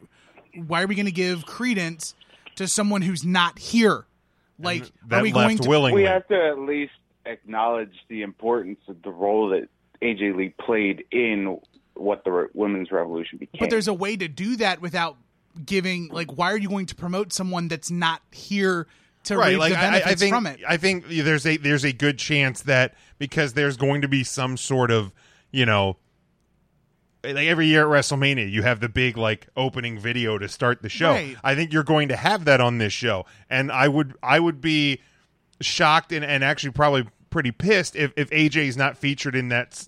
Why are we going to give credence to someone who's not here? Like, that are we left going to? willingly. We have to at least acknowledge the importance of the role that AJ Lee played in what the re- women's revolution became. But there's a way to do that without giving. Like, why are you going to promote someone that's not here to right reap like the I- I, benefits I think from it? i think there's a there's a good chance that because there's going to be some sort of you know like every year at WrestleMania, you have the big like opening video to start the show. Right. I think you're going to have that on this show, and I would I would be shocked and, and actually probably pretty pissed if if AJ is not featured in that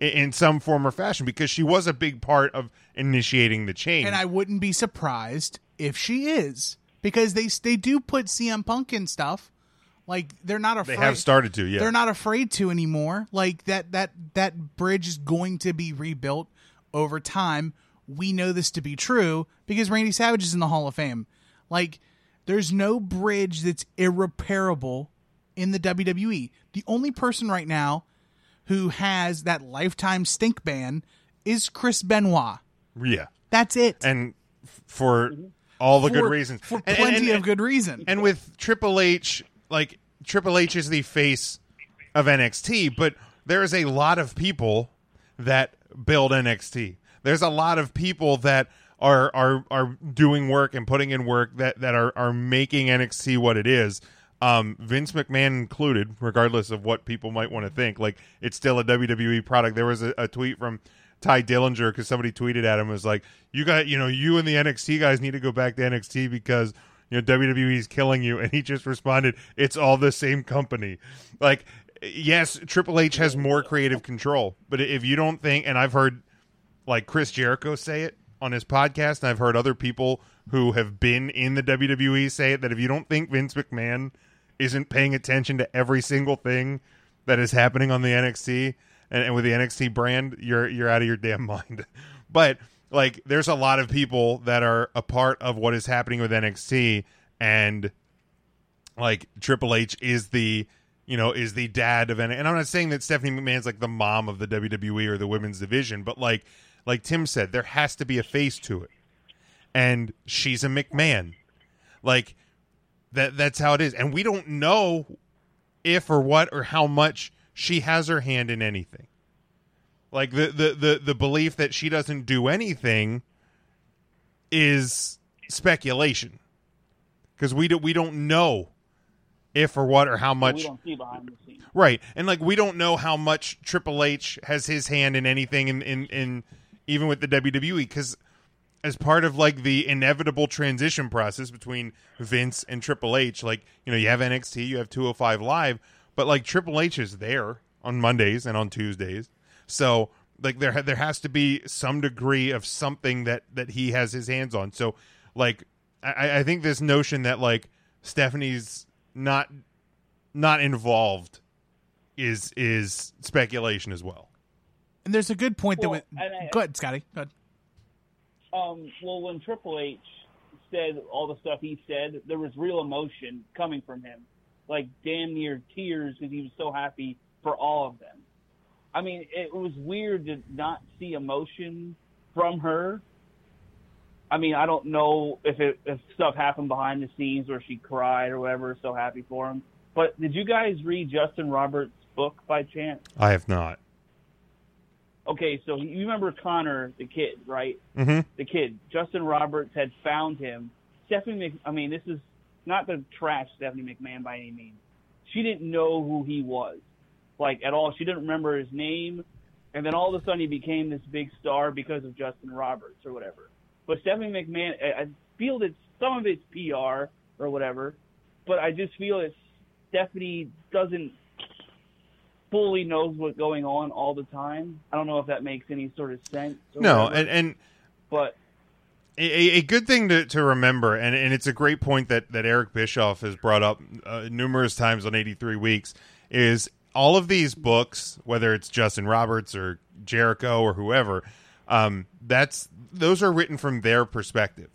in- in some form or fashion because she was a big part of initiating the change. and I wouldn't be surprised if she is because they they do put CM Punk in stuff. Like they're not afraid. they have started to, yeah. They're not afraid to anymore. Like that that that bridge is going to be rebuilt over time. We know this to be true because Randy Savage is in the Hall of Fame. Like there's no bridge that's irreparable in the WWE. The only person right now who has that lifetime stink ban is Chris Benoit. yeah, That's it. and for all the good reasons, For And- plenty and- of good reason. And with Triple H, like Triple H is the face of NXT, but there is a lot of people that build NXT. There's a lot of people that are are are doing work and putting in work that that are are making NXT what it is. Um, Vince McMahon included, regardless of what people might want to think, like it's still a WWE product. There was a, a tweet from Tye Dillinger because somebody tweeted at him was like, "You got, you know, you and the NXT guys need to go back to NXT because you know WWE is killing you." And he just responded, "It's all the same company." Like, yes, Triple H has more creative control, but if you don't think, and I've heard like Chris Jericho say it on his podcast, and I've heard other people who have been in the WWE say it that if you don't think Vince McMahon isn't paying attention to every single thing that is happening on the NXT and, and with the NXT brand, you're you're out of your damn mind. But like, there's a lot of people that are a part of what is happening with NXT, and like Triple H is the you know is the dad of N- and I'm not saying that Stephanie McMahon's like the mom of the WWE or the women's division, but like like Tim said, there has to be a face to it, and she's a McMahon, like that that's how it is, and we don't know if or what or how much she has her hand in anything. Like the the the, the belief that she doesn't do anything is speculation. Because we do, we don't know if or what or how We much don't see behind the scenes. right. And like we don't know how much triple h has his hand in anything in in, in even with the wwe because as part of like the inevitable transition process between vince and triple h like you know you have nxt you have 205 live but like triple h is there on mondays and on tuesdays so like there there has to be some degree of something that that he has his hands on so like i i think this notion that like stephanie's not not involved is is speculation as well. and there's a good point Well, that. Went, I- go ahead, Scotty. Go ahead. Um, well, when Triple H said all the stuff he said, there was real emotion coming from him, like damn near tears because he was so happy for all of them. I mean, it was weird to not see emotion from her. I mean, I don't know if it, if stuff happened behind the scenes where she cried or whatever, so happy for him. But did you guys read Justin Roberts' book by chance? I have not. Okay, so you remember Connor, the kid, right? Mm-hmm. the kid, Justin Roberts, had found him. Stephanie, Mc, I mean, this is not the trash Stephanie McMahon by any means. She didn't know who he was, like at all. She didn't remember his name, and then all of a sudden he became this big star because of Justin Roberts or whatever. But Stephanie McMahon, I feel that some of it's PR or whatever, but I just feel that Stephanie doesn't fully knows what's going on all the time. I don't know if that makes any sort of sense. No, whatever, and and but a, a good thing to, to remember, and, and it's a great point that, that Eric Bischoff has brought up uh, numerous times on 83 Weeks, is all of these books, whether it's Justin Roberts or Jericho or whoever, um, that's those are written from their perspective.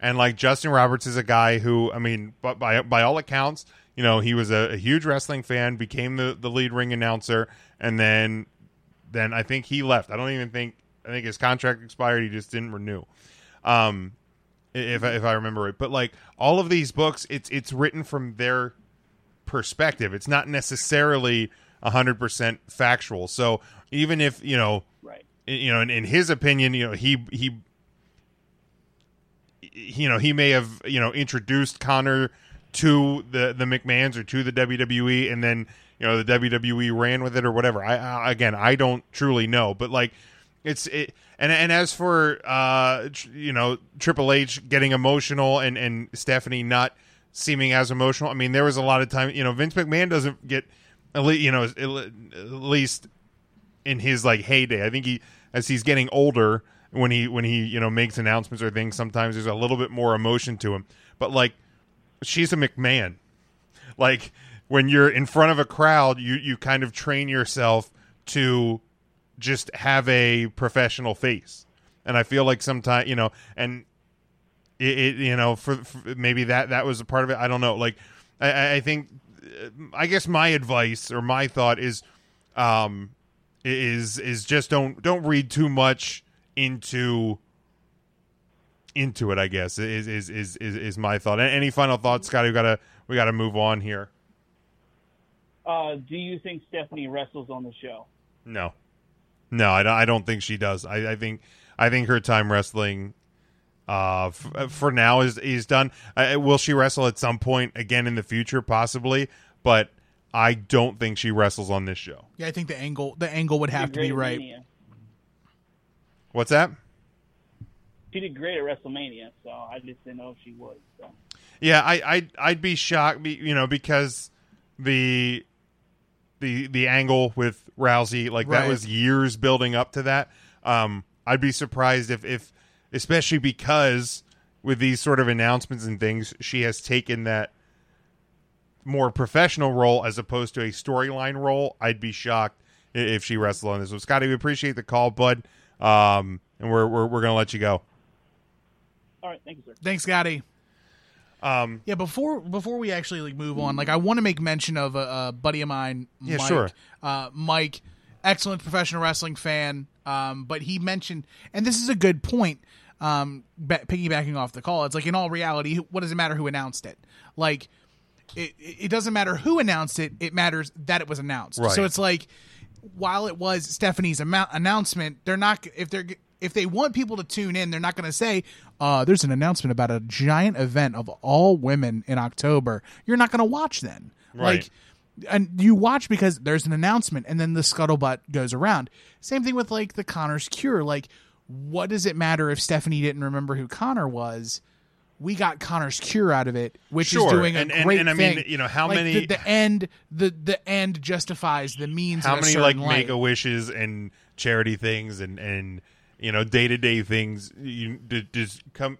And like Justin Roberts is a guy who, I mean, by by all accounts, you know, he was a, a huge wrestling fan, became the the lead ring announcer, and then then I think he left. I don't even think I think his contract expired. He just didn't renew. Um, if if I remember right, but like all of these books, it's it's written from their perspective. It's not necessarily hundred percent factual. So even if you know, Right. you know, in, in his opinion, you know, he he, you know, he may have you know introduced Connor to the the McMahon's or to the WWE, and then you know the WWE ran with it or whatever. I, I again, I don't truly know, but like it's it. And and as for uh, tr- you know Triple H getting emotional and and Stephanie not seeming as emotional, I mean there was a lot of time. You know Vince McMahon doesn't get you know at least in his like heyday. I think he as he's getting older when he when he you know makes announcements or things. Sometimes there's a little bit more emotion to him. But like she's a McMahon. Like when you're in front of a crowd, you you kind of train yourself to just have a professional face. And I feel like sometimes you know, and it, it you know for, for maybe that that was a part of it. I don't know. Like I- I, think uh, I guess my advice or my thought is um is is just don't don't read too much into into it i guess is is is is, is my thought any final thoughts scotty we gotta we gotta move on here Uh, do you think Stephanie wrestles on the show? no no i, don't- I don't think she does I, I think i think her time wrestling uh f- for now is is done uh, will she wrestle at some point again in the future possibly but i don't think she wrestles on this show Yeah, I think the angle the angle would have to be right. Mania. what's that She did great at WrestleMania, so I just didn't know if she would. So. Yeah, I I'd, I'd be shocked, you know, because the the the angle with Rousey, like that was years building up to that. Um, I'd be surprised if if especially because with these sort of announcements and things, she has taken that more professional role as opposed to a storyline role. I'd be shocked if she wrestled on this. So, Scotty, we appreciate the call, bud, um, and we're we're we're gonna let you go. All right, thank you, sir. Thanks, Scotty. Um, Yeah, before before we actually like move on, like I want to make mention of a, a buddy of mine, Yeah, Mike. sure. Uh, Mike, excellent professional wrestling fan. Um, but he mentioned, and this is a good point. Um, ba- piggybacking off the call, it's like in all reality, what does it matter who announced it? Like, it it doesn't matter who announced it; it matters that it was announced. Right. So it's like, while it was Stephanie's amount announcement, they're not if they're if they want people to tune in, they're not going to say, uh, "There's an announcement about a giant event of all women in October." You're not going to watch then, Right. like. And you watch because there's an announcement, and then the scuttlebutt goes around. Same thing with like the Connor's Cure. Like, what does it matter if Stephanie didn't remember who Connor was? We got Connor's Cure out of it, which Sure, is doing a and- and- great and I mean, thing. you know, how Like, many- the, the end the the end justifies the means. how many like make a wishes and charity things and and you know day to day things you just come.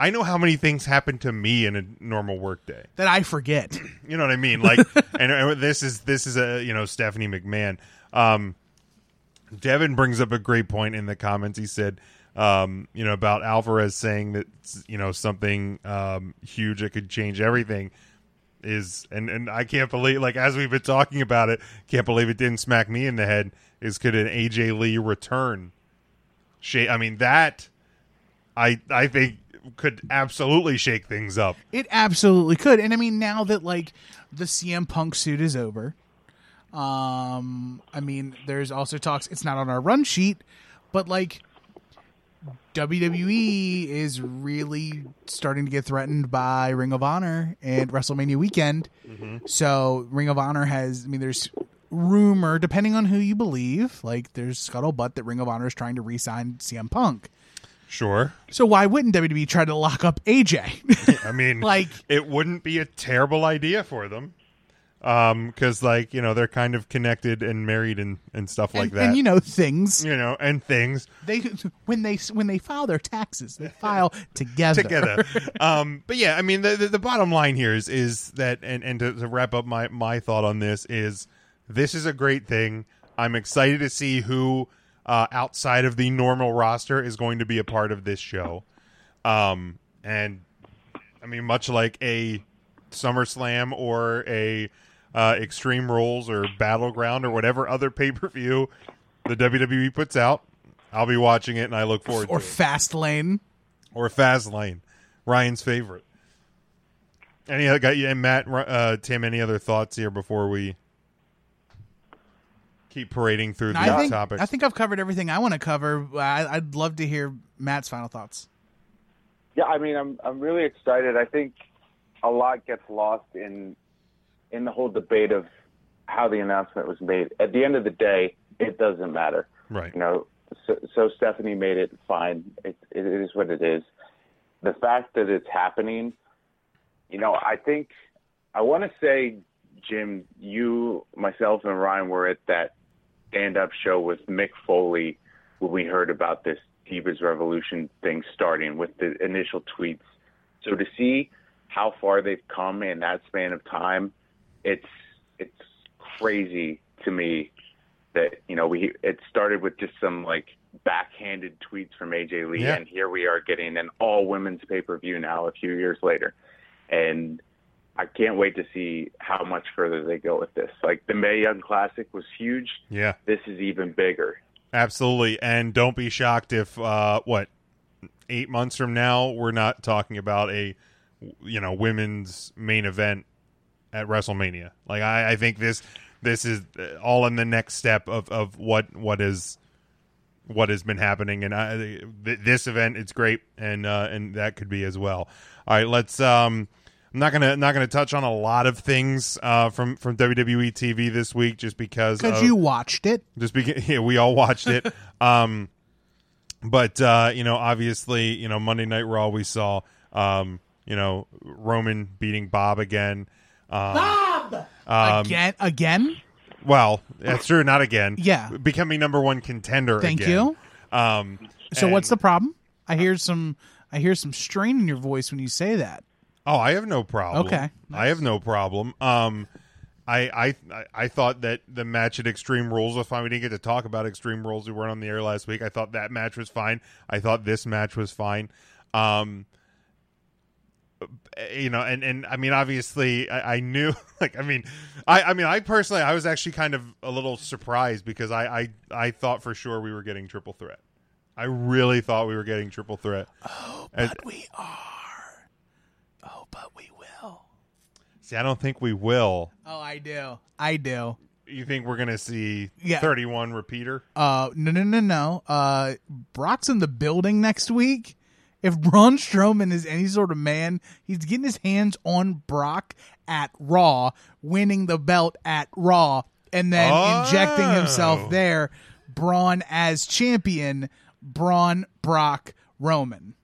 I know how many things happen to me in a normal work day. that I forget. You know what I mean? Like, and, and this is this is a you know Stephanie McMahon. Um, Devin brings up a great point in the comments. He said, um, you know, about Alvarez saying that you know something um, huge that could change everything is, and and I can't believe like as we've been talking about it, can't believe it didn't smack me in the head. Is could an AJ Lee return? Shake. I mean that. I I think could absolutely shake things up. It absolutely could. And I mean, now that like the CM Punk suit is over, um, I mean, there's also talks. It's not on our run sheet, but like WWE is really starting to get threatened by Ring of Honor and WrestleMania weekend. So Ring of Honor has. I mean, there's rumor, depending on who you believe, like there's scuttlebutt that Ring of Honor is trying to re-sign CM Punk. Sure. So why wouldn't WWE try to lock up AJ? I mean, Like- it wouldn't be a terrible idea for them, um, because like you know they're kind of connected and married and and stuff like and, that. and you know things. you know, and things They when they when they file their taxes, they file together. together. um, but yeah, I mean, the, the the bottom line here is is that, and and to, to wrap up my my thought on this is this is a great thing. I'm excited to see who uh, outside of the normal roster is going to be a part of this show. Um, and I mean, much like a SummerSlam or a uh, Extreme Rules or Battleground or whatever other pay per view the WWE puts out, I'll be watching it and I look forward or to it. Fast Lane. Or Fastlane, Ryan's favorite. Any other guy? And Matt, uh, Tim, any other thoughts here before we keep parading through No, the I think topics? I think I've covered everything I want to cover. I, I'd love to hear Matt's final thoughts. Yeah, I mean, I'm I'm really excited. I think a lot gets lost in in the whole debate of how the announcement was made. At the end of the day, it doesn't matter. Right. You know, so, so Stephanie made it fine. It, it is what it is. The fact that it's happening, you know, I think I want to say, Jim, you, myself, and Ryan were at that stand-up show with Mick Foley when we heard about this Divas Revolution thing starting with the initial tweets. So to see how far they've come in that span of time, it's it's crazy to me that you know we it started with just some like backhanded tweets from AJ Lee, Yeah. and here we are getting an all women's pay per view now a few years later, and I can't wait to see how much further they go with this. Like the Mae Young Classic was huge. yeah, This is even bigger. absolutely. And don't be shocked if uh, what eight months from now we're not talking about a you know women's main event at WrestleMania. Like I, I think this this is all in the next step of, of what what is what has been happening, and I, th- this event it's great, and uh, and that could be as well. All right, let's. Um, I'm not gonna not gonna touch on a lot of things uh, from from WWE TV this week, just because Because you watched it. just because yeah, we all watched it. um, but uh, you know, obviously, you know, Monday Night Raw we saw, um, you know, Roman beating Bob again. Um, Bob again, again. Well, that's true. Not again. Yeah. becoming number one contender. Thank again. you. Um, So and- what's the problem? I hear some. I hear some strain in your voice when you say that. Oh, I have no problem. Okay. I have no problem. Um, I, I I I thought that the match at Extreme Rules was fine. We didn't get to talk about Extreme Rules. We weren't on the air last week. I thought that match was fine. I thought this match was fine. Um, you know, and and I mean, obviously, I, I knew. Like, I mean, I I mean, I personally, I was actually kind of a little surprised because I I I thought for sure we were getting triple threat. I really thought we were getting triple threat. Oh, And- but we are. Oh, but we will. See, I don't think we will. Oh, I do. I do. You think we're gonna see Yeah. 31 repeater? Uh, no, no, no, no. Uh, Brock's in the building next week. If Braun Strowman is any sort of man, he's getting his hands on Brock at Raw, winning the belt at Raw, and then injecting Oh. himself there. Braun as champion. Braun, Brock, Roman.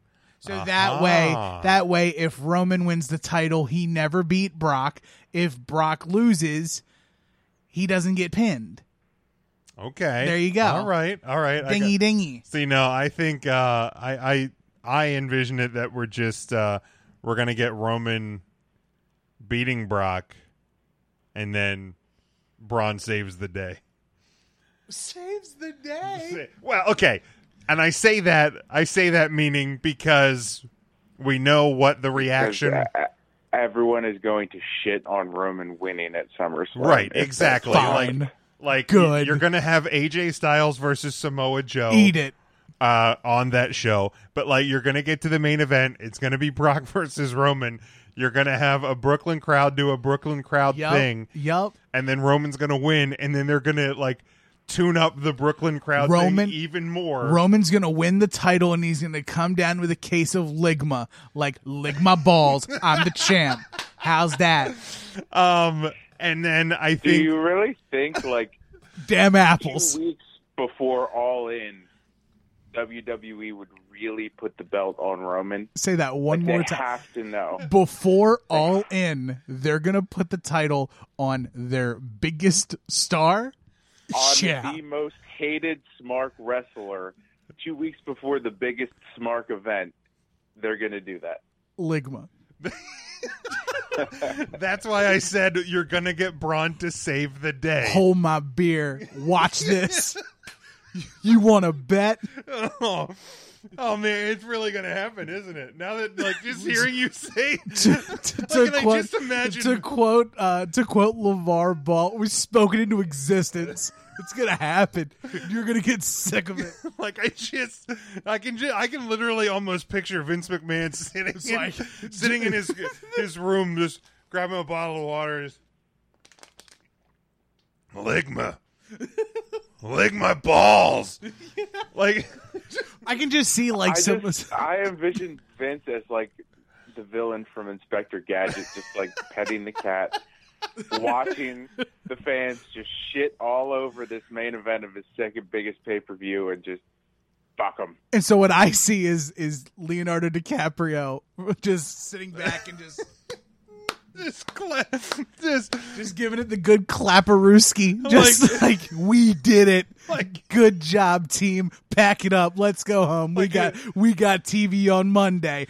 So that way, that way, if Roman wins the title, he never beat Brock. If Brock loses, he doesn't get pinned. Okay. There you go. All right. All right. Dingy got- dingy. See, no, I think uh, I I I envision it that we're just uh, we're gonna get Roman beating Brock, and then Braun saves the day. Saves the day. Well, okay, and I say that I say that meaning because we know what the reaction. Uh, everyone is going to shit on Roman winning at SummerSlam. Right, exactly. Fine. Like, like Good. you're gonna have AJ Styles versus Samoa Joe. Eat it. Uh, on that show. But like you're gonna get to the main event. It's gonna be Brock versus Roman. You're gonna have a Brooklyn crowd do a Brooklyn crowd Yup. thing, Yup. and then Roman's gonna win, and then they're gonna like tune up the Brooklyn crowd Roman- thing even more. Roman's gonna win the title and he's gonna come down with a case of ligma, like ligma balls. I'm the champ. How's that? um, and then I think. Do you really think like Damn two apples. weeks before All In, WWE would really put the belt on Roman? Say that one Like, more they time. have to know. Before all in, they're gonna put the title on their biggest star. on Yeah. the most hated Smark wrestler two weeks before the biggest Smark event, they're going to do that. Ligma. that's why I said you're gonna get Braun to save the day. Hold my beer. Watch this. You want to bet? Oh, oh man, it's really gonna happen, isn't it? Now that like just hearing you say, to, like, to can I quote, just imagine? to quote uh, to quote LeVar Ball, we've spoken into existence. It's gonna happen. You're gonna get sick of it. like I just, I can, just, I can literally almost picture Vince McMahon sitting, in, like- sitting in his his room, just grabbing a bottle of water, just lick my, lick my balls, like. I can just see like I, some. just, I envision Vince as like the villain from Inspector Gadget, just like petting the cat, watching the fans just shit all over this main event of his second biggest pay per view, and just fuck them. And so what I see is is Leonardo DiCaprio just sitting back and just Just, cla- just just giving it the good clapperooski. Just like, we did it. Like- good job, team. Pack it up. Let's go home. We Like got we got TV on Monday.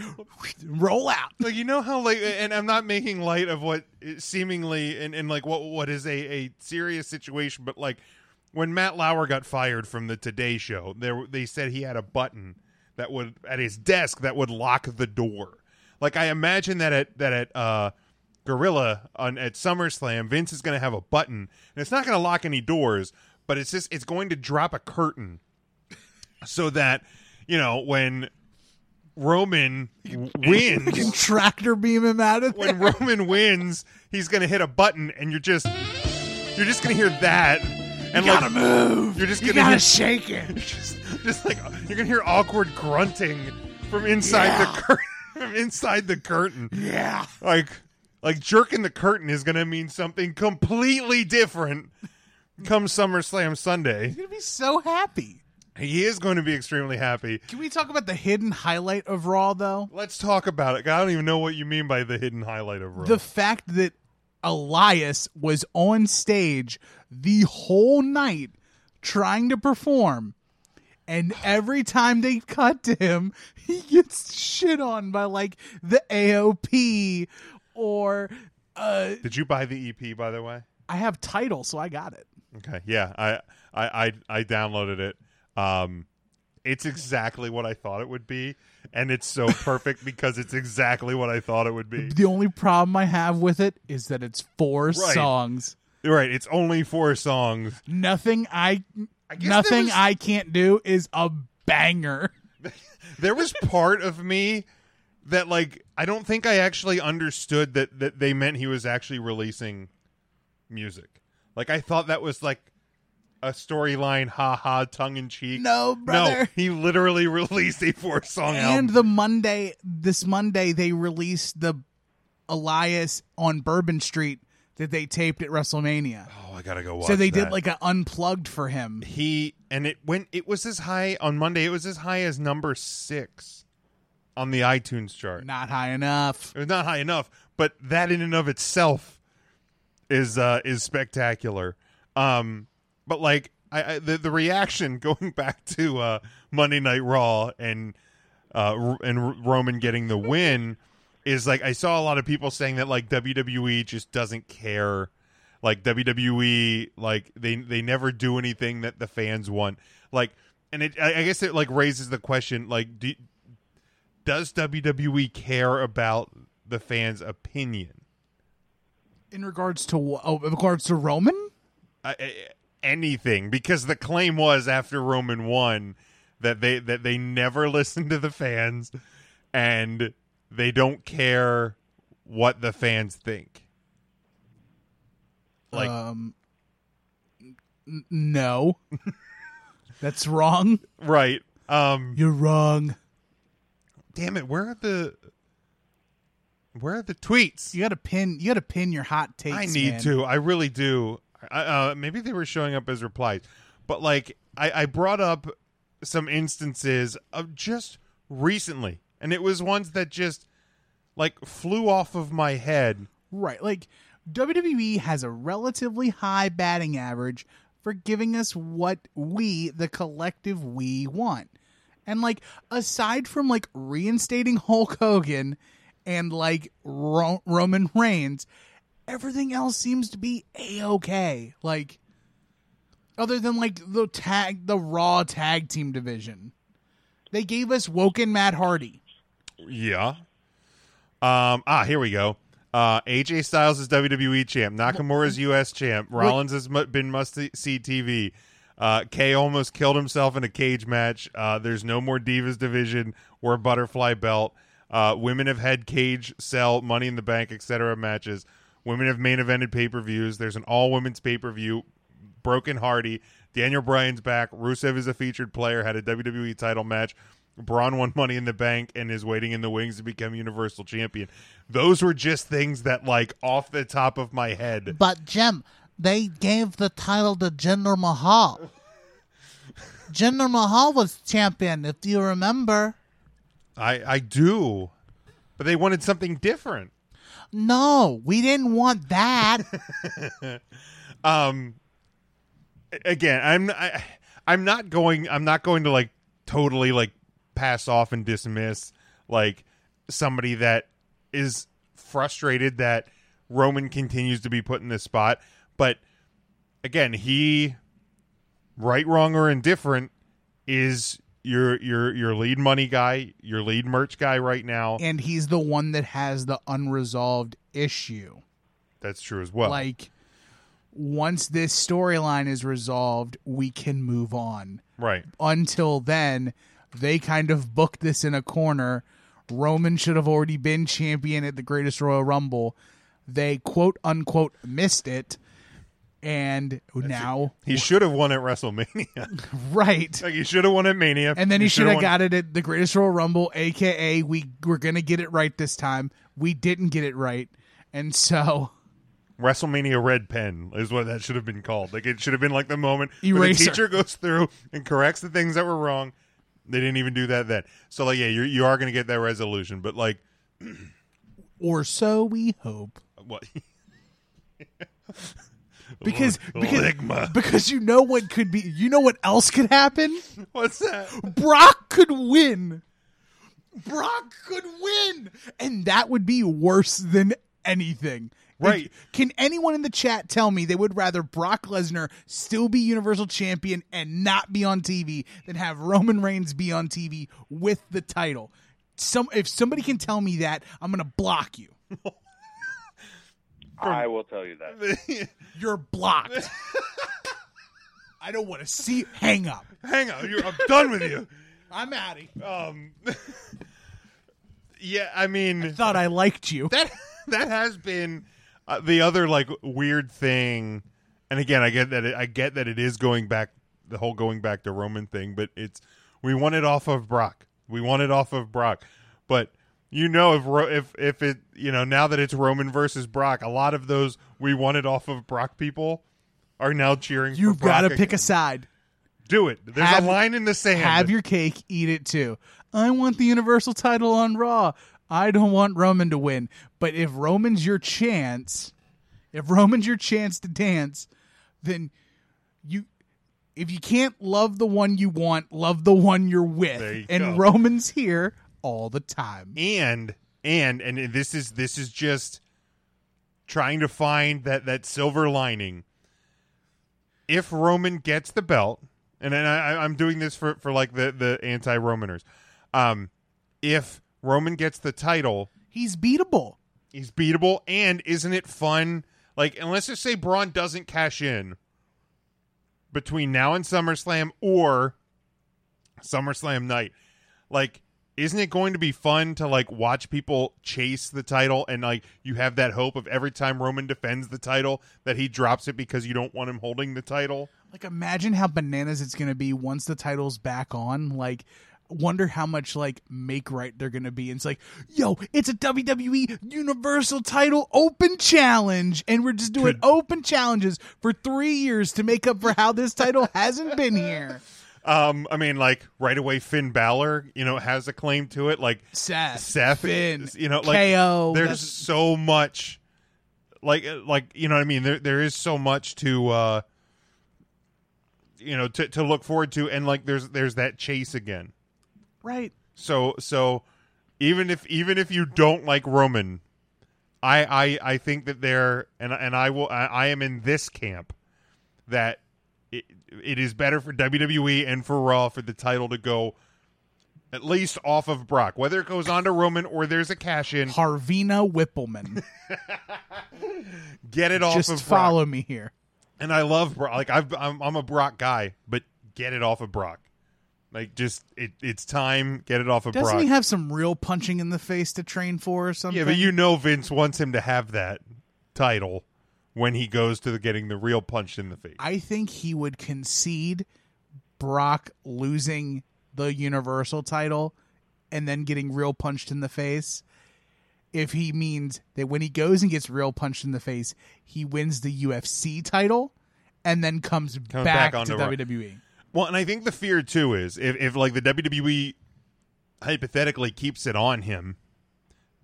Roll out. like you know how like and i'm not making light of what seemingly and, and like what what is a, a serious situation but like when matt lauer got fired from the today show there they said he had a button that would at his desk that would lock the door like i imagine that at that at uh gorilla on at summerslam vince is going to have a button and it's not going to lock any doors but it's just it's going to drop a curtain so that you know when roman wins Tractor beam him out of there. when Roman wins, he's gonna hit a button, and you're just you're just gonna hear that, and You gotta like move. you're just You gonna gotta hear, shake it. just just like you're gonna hear awkward grunting from inside the curtain. From inside the curtain, Yeah. like like jerking the curtain is gonna mean something completely different. Come SummerSlam Sunday, He's gonna be so happy. he is going to be extremely happy. Can we talk about the hidden highlight of Raw though? Let's talk about it. I don't even know what you mean by the hidden highlight of Raw. The fact that Elias was on stage the whole night trying to perform. And every time they cut to him, he gets shit on by like the AOP or uh Did you buy the EP by the way? I have title, so I got it. Okay, yeah, I I I, I downloaded it. Um, it's exactly what I thought it would be, and it's so perfect because it's exactly what I thought it would be. The only problem I have with it is that it's four Right. songs. Right, it's only four songs. Nothing I, guess nothing was- I can't do is a banger. There was part of me that like I don't think I actually understood that that they meant he was actually releasing music. Like I thought that was like a storyline, ha ha, tongue in cheek. No, brother. No, he literally released a four song out. and album. the Monday, this Monday, they released the Elias on Bourbon Street that they taped at WrestleMania. oh, I gotta go watch. so they that. did like an unplugged for him. he and it went. It was as high on Monday. It was as high as number six on the iTunes chart. Not high enough. It was not high enough, but that in and of itself is uh is spectacular. Um, but like I, I the the reaction going back to uh Monday Night Raw and uh and Roman getting the win is like I saw a lot of people saying that like WWE just doesn't care. Like WWE, like they they never do anything that the fans want. Like, and it I I guess it like raises the question like do, does WWE care about the fans' opinion? In regards to oh, in regards to Roman, I- anything because the claim was after Roman won that they that they never listen to the fans and they don't care what the fans think. Like um, n- no, that's wrong. right. Um You're wrong. Damn it, where are the where are the tweets? You got to pin. You got to pin your hot takes. I need man. to. I really do. I, uh, maybe they were showing up as replies, but like I, I brought up some instances of just recently, and it was ones that just like flew off of my head. Right. Like WWE has a relatively high batting average for giving us what we, the collective we want. And like aside from like reinstating Hulk Hogan and like Ro- Roman Reigns, everything else seems to be a okay. Like other than like the tag, the Raw tag team division. They gave us Woken Matt Hardy. Yeah. Um. Ah, here we go. Uh, AJ Styles is WWE champ. Nakamura is US champ. Rollins has been must see TV. Uh, Kay almost killed himself in a cage match. Uh, there's no more Divas division or butterfly belt. Uh, women have had cage, cell, Money in the Bank, etc. matches. Women have main evented pay per views. There's an all women's pay per view. Broken Hardy. Daniel Bryan's back. Rusev is a featured player. Had a WWE title match. Braun won Money in the Bank and is waiting in the wings to become Universal Champion. Those were just things that, like, off the top of my head. But Jim, they gave the title to Jinder Mahal. Jinder Mahal was champion, if you remember. I I do, but they wanted something different. No, we didn't want that. um, again, I'm I, I'm not going. I'm not going to like totally like pass off and dismiss like somebody that is frustrated that Roman continues to be put in this spot, but again, he right, wrong, or indifferent is your your your lead money guy, your lead merch guy right now. and he's the one that has the unresolved issue. That's true as well. Like once this storyline is resolved, we can move on. right. Until then, they kind of booked this in a corner. Roman should have already been champion at the Greatest Royal Rumble. They quote unquote missed it. And now He should have won at WrestleMania. right. like he should have won at Mania. And then he should have got it at the Greatest Royal Rumble, aka we we're gonna get it right this time. We didn't get it right, and so WrestleMania Red Pen is what that should have been called. Like it should have been like the moment where the teacher goes through and corrects the things that were wrong. They didn't even do that then. So like yeah, you you are going to get that resolution, but like or so we hope. what? Because because Ligma. because you know what could be you know what else could happen? What's that? Brock could win. Brock could win. And that would be worse than anything. Right. Like, Can anyone in the chat tell me they would rather Brock Lesnar still be Universal Champion and not be on TV than have Roman Reigns be on TV with the title? Some if somebody can tell me that, I'm going to block you. I will tell you that. You're blocked. I don't want to see hang up. Hang up. you're, I'm done with you. I'm out of. Um, yeah, I mean Thought I liked you. that that has been uh, the other like weird thing. And again, I get that it, I get that it is going back the whole going back to Roman thing, but it's we want it off of Brock. We want it off of Brock. But you know if Ro- if if it you know now that it's Roman versus Brock, a lot of those we want it off of Brock people are now cheering. You've got to pick again. a side. Do it. There's Have- a line in the sand. Have your cake, eat it too. I want the Universal title on Raw. I don't want Roman to win. But if Roman's your chance, if Roman's your chance to dance, then you if you can't love the one you want, love the one you're with. You and go. Roman's here all the time. and and and this is this is just trying to find that that silver lining if roman gets the belt and, and I, i'm doing this for for like the the anti-romaners um if roman gets the title He's beatable. he's beatable and isn't it fun like and let's just say braun doesn't cash in between now and SummerSlam or SummerSlam night. Like, isn't it going to be fun to like watch people chase the title and like you have that hope of every time Roman defends the title that he drops it because you don't want him holding the title? Like imagine how bananas it's gonna be once the title's back on. Like wonder how much like make right they're gonna be. And it's like, yo, it's a WWE Universal Title Open Challenge, and we're just doing open challenges for three years to make up for how this title hasn't been here. Um, I mean, like right away, Finn Balor, you know, has a claim to it. Like Seth, Seth, Finn, you know, like KO. There's that's- so much, like, uh, like you know what I mean. There, there is so much to, uh you know, to to look forward to, and like, there's there's that chase again. right. So so, even if even if you don't like Roman, I I I think that there, and and I will I, I am in this camp that it, it is better for WWE and for Raw for the title to go at least off of Brock, whether it goes on to Roman or there's a cash in. Harvina Wippleman. Get it off Just of follow Brock. me here. And I love Brock. Like I've, I'm, I'm a Brock guy, but get it off of Brock. Like just it, it's time. Get it off of Brock. Doesn't Brock. he have some real punching in the face to train for or something? yeah, but you know Vince wants him to have that title when he goes to the, getting the real punch in the face. I think he would concede Brock losing the Universal title and then getting real punched in the face if he means that when he goes and gets real punched in the face, he wins the UFC title and then comes, Comes back, back to Raw. WWE. Well, and I think the fear too is if, if like the WWE hypothetically keeps it on him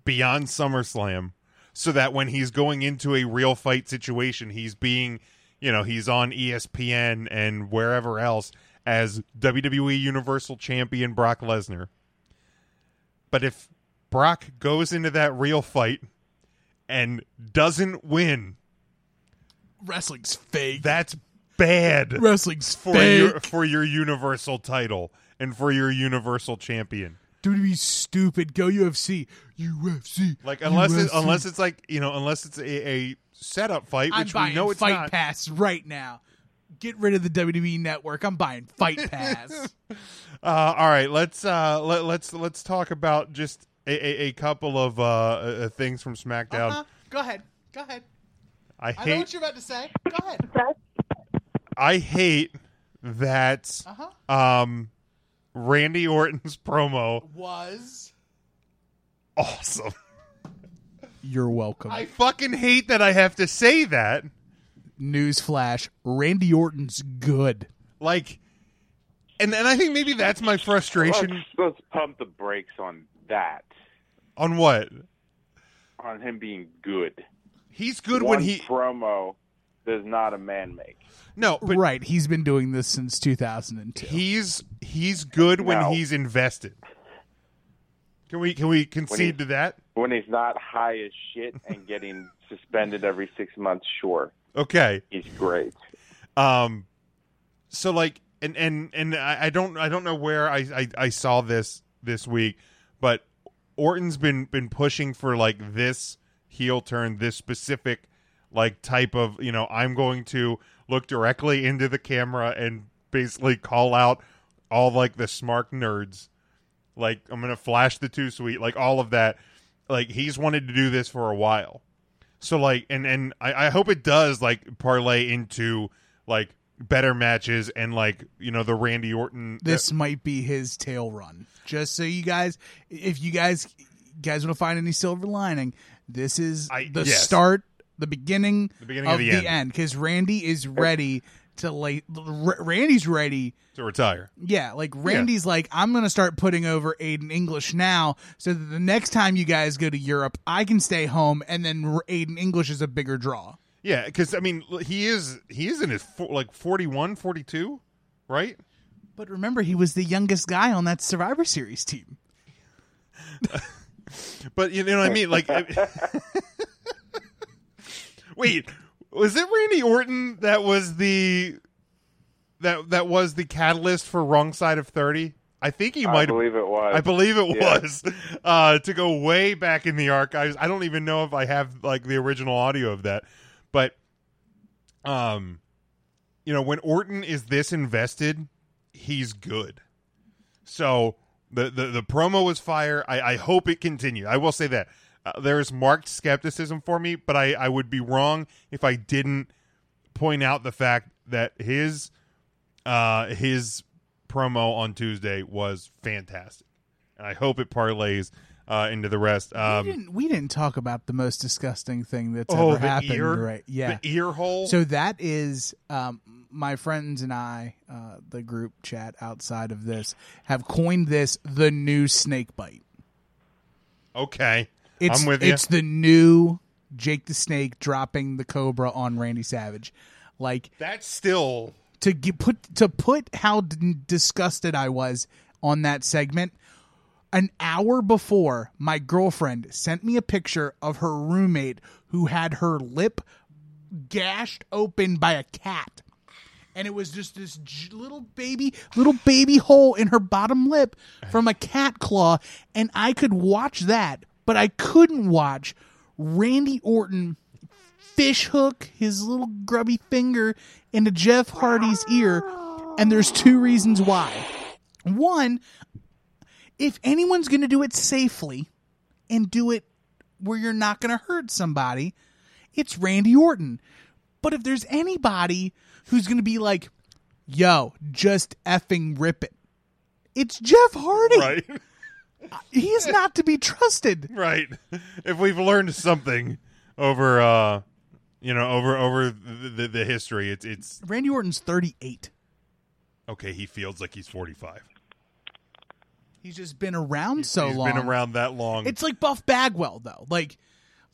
beyond SummerSlam, so that when he's going into a real fight situation, he's being, you know, he's on ESPN and wherever else as WWE Universal Champion Brock Lesnar. But if Brock goes into that real fight and doesn't win, Wrestling's fake. that's bad Wrestling's for fake. your for your universal title and for your universal champion. WWE stupid. Go UFC. UFC. Like unless it, unless it's like you know unless it's a, a setup fight, I'm which we know it's Fight not. Pass right now. Get rid of the WWE network. I'm buying Fight Pass. Uh, all right, let's uh, let, let's let's talk about just a, a, a couple of uh, uh, things from SmackDown. Uh-huh. Go ahead. Go ahead. I I know hate what you're about to say. Go ahead. I hate that Uh-huh. um, Randy Orton's promo Was awesome. you're welcome. I fucking hate that I have to say that. Newsflash: Randy Orton's good. Like, and and I think maybe that's my frustration Let's, let's pump the brakes on that. on what On him being good. he's good One when he promo does not a man make. no, but right. He's been doing this since 2002. he's he's good when No. he's invested. Can we can we concede to that? When he's not high as shit and getting suspended every six months, sure, Okay. he's great. Um, so like, and and and I, I don't I don't know where I, I I saw this this week, but Orton's been been pushing for like this heel turn, this specific like type of you know I'm going to look directly into the camera and basically call out all like the smart nerds, like I'm gonna flash the too sweet, like all of that. Like he's wanted to do this for a while. So like, and and I, I hope it does like parlay into like better matches and like you know the Randy Orton. this might be his tail run. Just so you guys, if you guys guys want to find any silver lining, this is I- the yes. start, the beginning, The beginning of of the the end. Because Randy is er ready to like R- Randy's ready. to retire. Yeah, like Randy's like, I'm gonna start putting over Aiden English now, so that the next time you guys go to Europe, I can stay home, and then R- Aiden English is a bigger draw. Yeah, because I mean he is he is in his fo- like 41, 42, right? But remember, he was the youngest guy on that Survivor Series team. But you know what I mean? Like, wait, was it Randy Orton that was the that that was the catalyst for Wrong Side of Thirty? I think he might. have believe it was. I believe it Yeah. was uh, to go way back in the archives. I don't even know if I have like the original audio of that, but um, you know, when Orton is this invested, he's good. So the the, the promo was fire. I, I hope it continues. I will say that uh, there's marked skepticism for me, but I, I would be wrong if I didn't point out the fact that his uh his promo on Tuesday was fantastic. And I hope it parlays uh, into the rest. we, Um, didn't, we didn't talk about the most disgusting thing that's oh, ever the happened. ear, right? Yeah. the ear hole. So that is um, my friends and I, uh, the group chat outside of this, have coined this the new snake bite. okay, It's, I'm with you. It's the new Jake the Snake dropping the Cobra on Randy Savage. Like That's still to get, put to put how d- disgusted I was on that segment. An hour before, my girlfriend sent me a picture of her roommate who had her lip gashed open by a cat. and it was just this j- little baby, little baby hole in her bottom lip from a cat claw, and I could watch that, but I couldn't watch Randy Orton fish hook his little grubby finger into Jeff Hardy's ear, and there's two reasons why. One, if anyone's going to do it safely and do it where you're not going to hurt somebody, it's Randy Orton. But if there's anybody who's going to be like, yo, just effing rip it, it's Jeff Hardy. Right. He is not to be trusted. right. If we've learned something over uh you know, over over the, the, the history, it's it's Randy Orton's 38. okay, he feels like he's 45. He's just been around so He's long. been around that long. It's like Buff Bagwell though. Like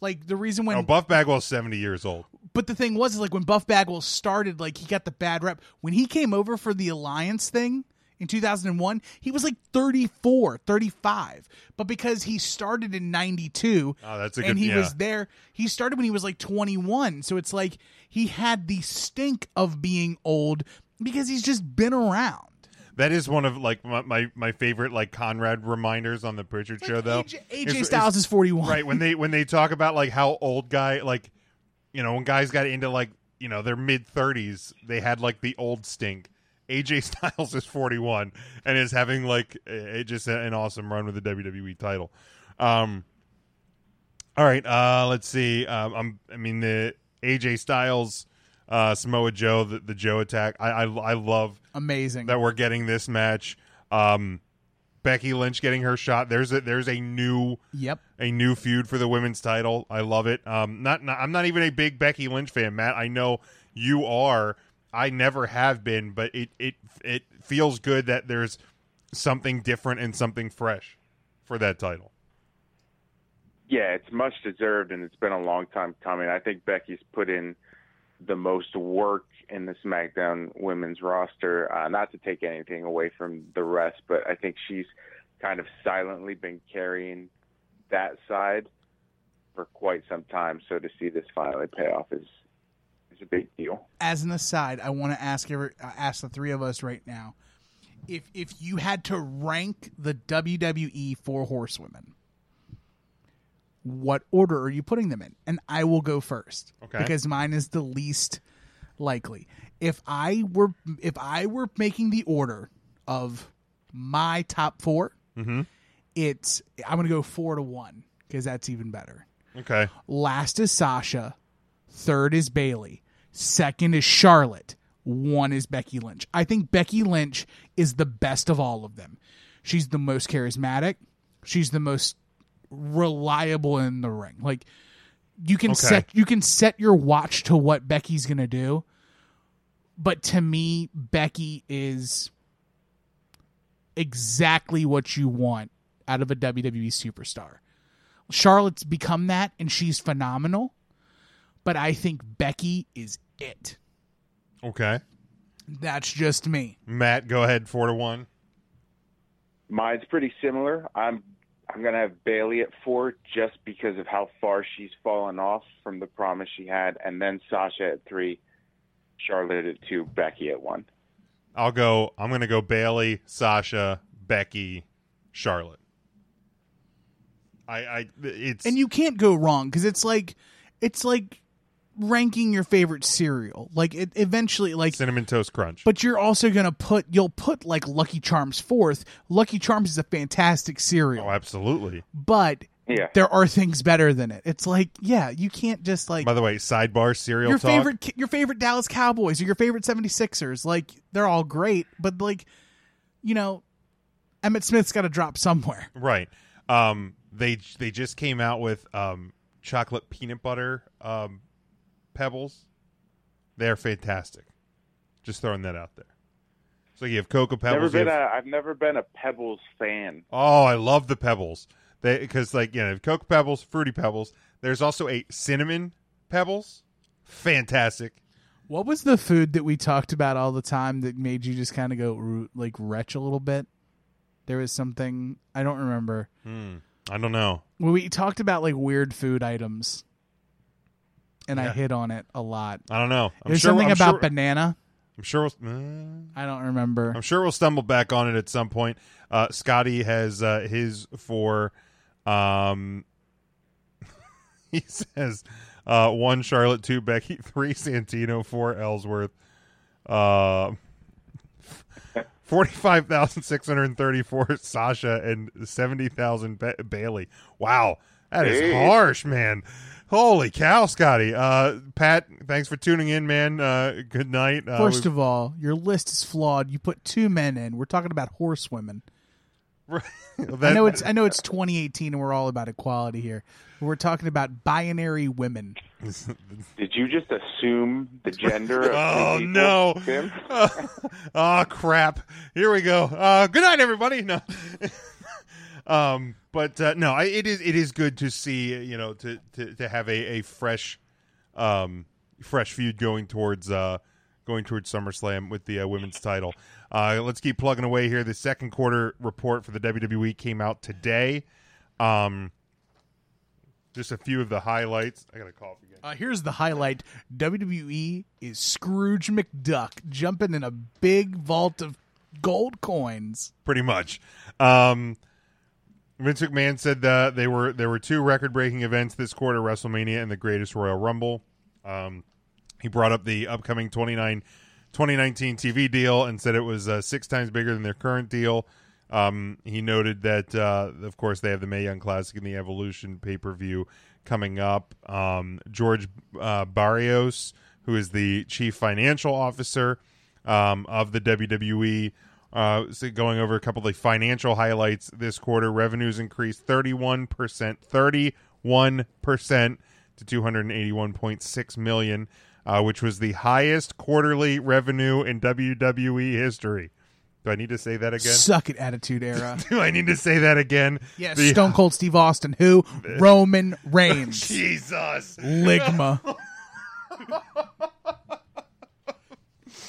like the reason when oh, Buff Bagwell's 70 years old. but the thing was is like when Buff Bagwell started like he got the bad rep. When he came over for the Alliance thing in 2001, he was like 34, 35. But because he started in 92 Oh, that's a and he yeah. was there, he started when he was like 21. So it's like he had the stink of being old because he's just been around. That is one of like my my, my favorite like Conrad reminders on the Prichard show though. AJ, AJ Styles is 41. right when they when they talk about like how old guy like you know when guys got into like you know their mid 30s they had like the old stink AJ Styles is 41 and is having like a, just an awesome run with the WWE title um all right uh let's see um I'm I mean the AJ Styles uh Samoa Joe the, the Joe attack I, I I love Amazing. that we're getting this match um Becky Lynch getting her shot there's a there's a new Yep. a new feud for the women's title. I love it. Um, not, not I'm not even a big Becky Lynch fan, Matt. I know you are. I never have been, but it it it feels good that there's something different and something fresh for that title. Yeah, it's much deserved, and it's been a long time coming. I think Becky's put in the most work in the SmackDown women's roster. Uh, not to take anything away from the rest, but I think she's kind of silently been carrying that side for quite some time. So to see this finally pay off is is a big deal. as an aside, I want to ask every, uh, ask the three of us right now, if if you had to rank the WWE four horsewomen, what order are you putting them in? And I will go first, Okay. because mine is the least likely. If I were if I were making the order of my top 4 it's I'm gonna go four to one because that's even better. Okay. Last is Sasha. Third is Bayley. Second is Charlotte. One is Becky Lynch. I think Becky Lynch is the best of all of them. She's the most charismatic. She's the most reliable in the ring. Like you can Okay. set you can set your watch to what Becky's going to do. But to me, Becky is exactly what you want out of a WWE superstar. Charlotte's become that and she's phenomenal. But I think Becky is it. Okay. That's just me. Matt, go ahead. Four to one. Mine's pretty similar. I'm I'm gonna have Bayley at four just because of how far she's fallen off from the promise she had, and then Sasha at three, Charlotte at two, Becky at one. I'll go. I'm going to go Bayley, Sasha, Becky, Charlotte. I, I, it's And you can't go wrong because it's like it's like ranking your favorite cereal. Like it eventually like cinnamon toast crunch. but you're also gonna put you'll put like Lucky Charms fourth. Lucky Charms is a fantastic cereal. oh, absolutely. but Yeah. there are things better than it. It's like, yeah, you can't just like By the way, sidebar cereal your talk. favorite your favorite Dallas Cowboys or your favorite 76ers. Like they're all great, but like you know, Emmitt Smith's got to drop somewhere. Right. Um they they just came out with um chocolate peanut butter um pebbles. They're fantastic. Just throwing that out there. So you have cocoa Never pebbles. you been have- a I've never been a Pebbles fan. oh, I love the pebbles. They because like you know cocoa pebbles, fruity pebbles. There's also a cinnamon pebbles. Fantastic. What was the food that we talked about all the time that made you just kind of go like retch a little bit? There was something I don't remember. Hmm. I don't know. Well, we talked about like weird food items, and I Yeah. hit on it a lot. I don't know. I'm There's sure, something I'm about sure, banana. I'm I'm sure. We'll, uh, I don't remember. I'm sure we'll stumble back on it at some point. Uh, Scotty has uh, his for. Um, he says uh, one Charlotte, two Becky, three Santino, four Ellsworth, uh, forty-five thousand six hundred thirty-four Sasha, and seventy thousand ba- Bayley. Wow, that is Hey. harsh, man. Holy cow, Scotty. Uh, Pat, thanks for tuning in, man. Uh, good night. Uh, First of all, your list is flawed. You put two men in. We're talking about horsewomen. I that- know it's I know it's 2018 and we're all about equality here. But we're talking about binary women. Did you just assume the gender? Of Oh two people, no! Tim? oh crap! Here we go. Uh, good night, everybody. No, um, but uh, no, I, it is it is good to see you know to to, to have a, a fresh, um, fresh feud going towards uh going towards SummerSlam with the uh, women's title. Uh, let's keep plugging away here. The second quarter report for the WWE came out today. Um, just a few of the highlights. I got cough again. Uh, here's the highlight: WWE is Scrooge McDuck jumping in a big vault of gold coins. pretty much. Um, Vince McMahon said that they were there were two record breaking events this quarter: WrestleMania and the Greatest Royal Rumble. Um, he brought up the upcoming 29, 2019 TV deal and said it was uh, six times bigger than their current deal. Um, he noted that, uh, of course, they have the Mae Young Classic and the Evolution pay per view coming up. Um, George uh, Barrios, who is the chief financial officer um, of the WWE, uh, so going over a couple of the financial highlights this quarter. Revenues increased 31%, 31% to 281.6 million, uh, which was the highest quarterly revenue in WWE history. Do I need to say that again? Suck it, Attitude Era. Do I need to say that again? yes, The- Stone Cold Steve Austin, who Roman Reigns, Jesus. Ligma.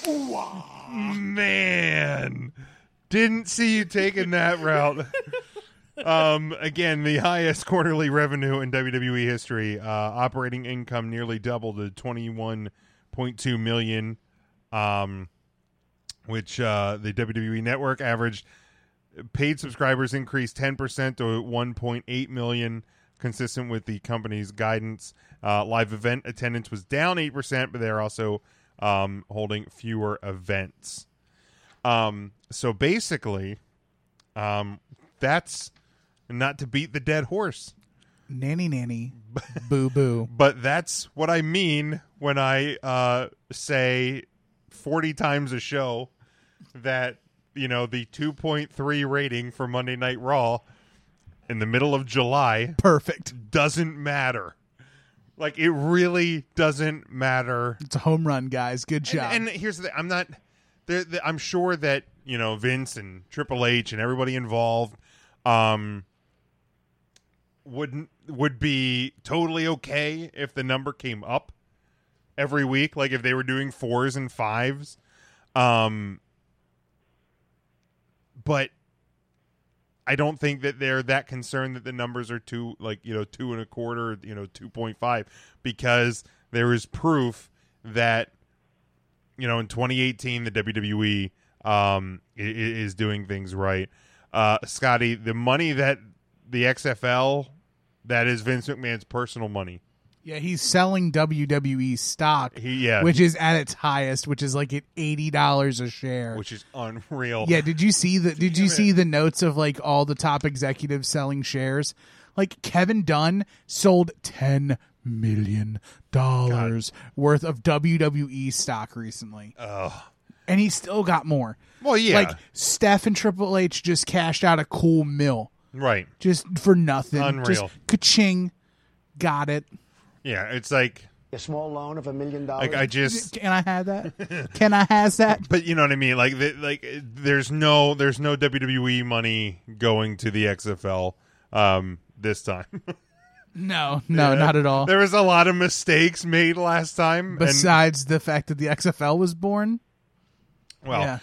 Man, didn't see you taking that route. um, again, the highest quarterly revenue in WWE history. Uh, operating income nearly doubled to twenty one point two million, um, which uh, the WWE Network averaged. Paid subscribers increased ten percent to one point eight million, consistent with the company's guidance. Uh, live event attendance was down eight percent, but they're also um, holding fewer events. Um, so basically, um, that's not to beat the dead horse, Nanny, nanny, boo, boo. but that's what I mean when I uh, say 40 times a show that, you know, the 2.3 rating for Monday Night Raw in the middle of July Perfect. doesn't matter. Like, it really doesn't matter It's a home run, guys. Good job. And, and here's the I'm not there the, I'm sure that, you know, Vince and Triple H and everybody involved um would would be totally okay if the number came up every week like if they were doing fours and fives um but I don't think that they're that concerned that the numbers are two, like you know, two and a quarter, you know, two point five, because there is proof that you know in 2018 the WWE um, is doing things right. Uh, Scotty, the money that the XFL that is Vince McMahon's personal money. Yeah, he's selling WWE stock, He yeah, which is at its highest, which is like at eighty dollars a share. which is unreal. yeah, did you see the Did you see the notes of like all the top executives selling shares? Like Kevin Dunn sold ten million dollars worth of WWE stock recently. And he still got more. Well, yeah. Like Steph and Triple H just cashed out a cool mill right. just for nothing. Unreal. Just ka-ching. Got it. Yeah, it's like A small loan of a million dollars. like I just Can I have that? Can I have that? But you know what I mean. Like, the, like there's no there's no WWE money going to the XFL um, this time. No, no, not at all. there was a lot of mistakes made last time. Besides the fact that the XFL was born. well, yeah.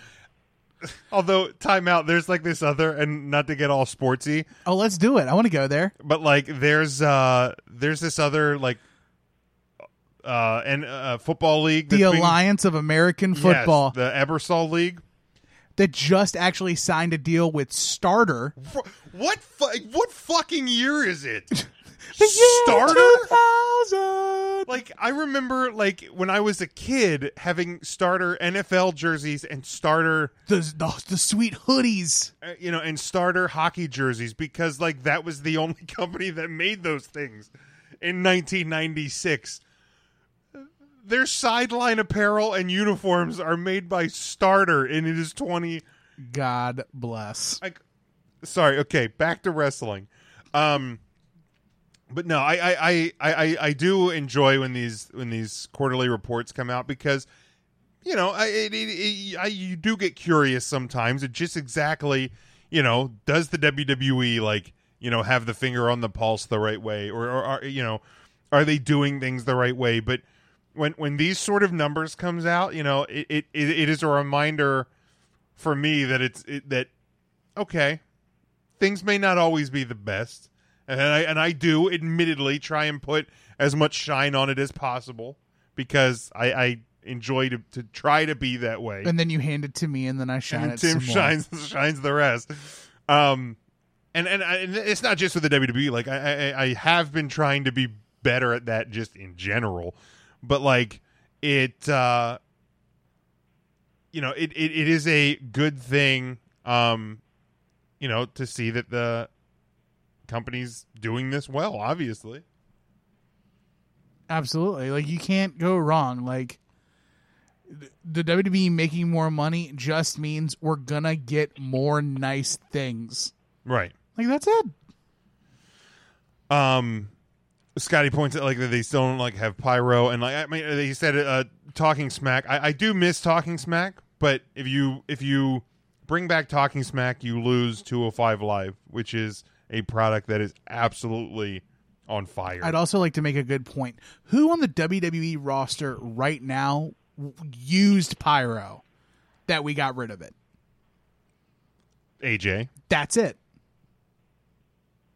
although timeout, there's like this other, and not to get all sportsy, Oh, let's do it. I want to go there. but like there's uh there's this other like uh, and uh, football league, The being- Alliance of American Yes, Football the Ebersol League. that just actually signed a deal with Starter. What fu- what fucking year is it? Starter? Like I remember like when I was a kid having starter NFL jerseys and starter The, the the sweet hoodies. uh, you know and starter hockey jerseys because like that was the only company that made those things in 1996. Their sideline apparel and uniforms are made by Starter and it is 20 God bless. like sorry okay back to wrestling. Um but no I, I I, I i do enjoy when these when these quarterly reports come out because you know i it, it, it, I you do get curious sometimes. It just exactly you know does the wwe like you know have the finger on the pulse the right way? Or, or are you know are they doing things the right way? But when when these sort of numbers comes out you know it it, it, is a reminder for me that it's it, that okay things may not always be the best and I and I do admittedly try and put as much shine on it as possible because I, I enjoy to, to try to be that way And then you hand it to me, and then I shine and it. Tim some more. shines shines the rest. Um, and and, I, and it's not just with the WWE. Like I, I I have been trying to be better at that just in general, but like it, uh, you know, it, it, it is a good thing. Um, you know, to see that the company's doing this well. Obviously, Absolutely. Like you can't go wrong. Like the WWE making more money just means we're gonna get more nice things. right. Like that's it. Um, Scotty points out like that they still don't like have pyro and like I mean he said uh talking smack. I, I do miss talking smack, but if you if you bring back talking smack, you lose 205 live, which is a product that is absolutely on fire. I'd also like to make a good point. Who on the WWE roster right now used pyro that we got rid of it? AJ, That's it.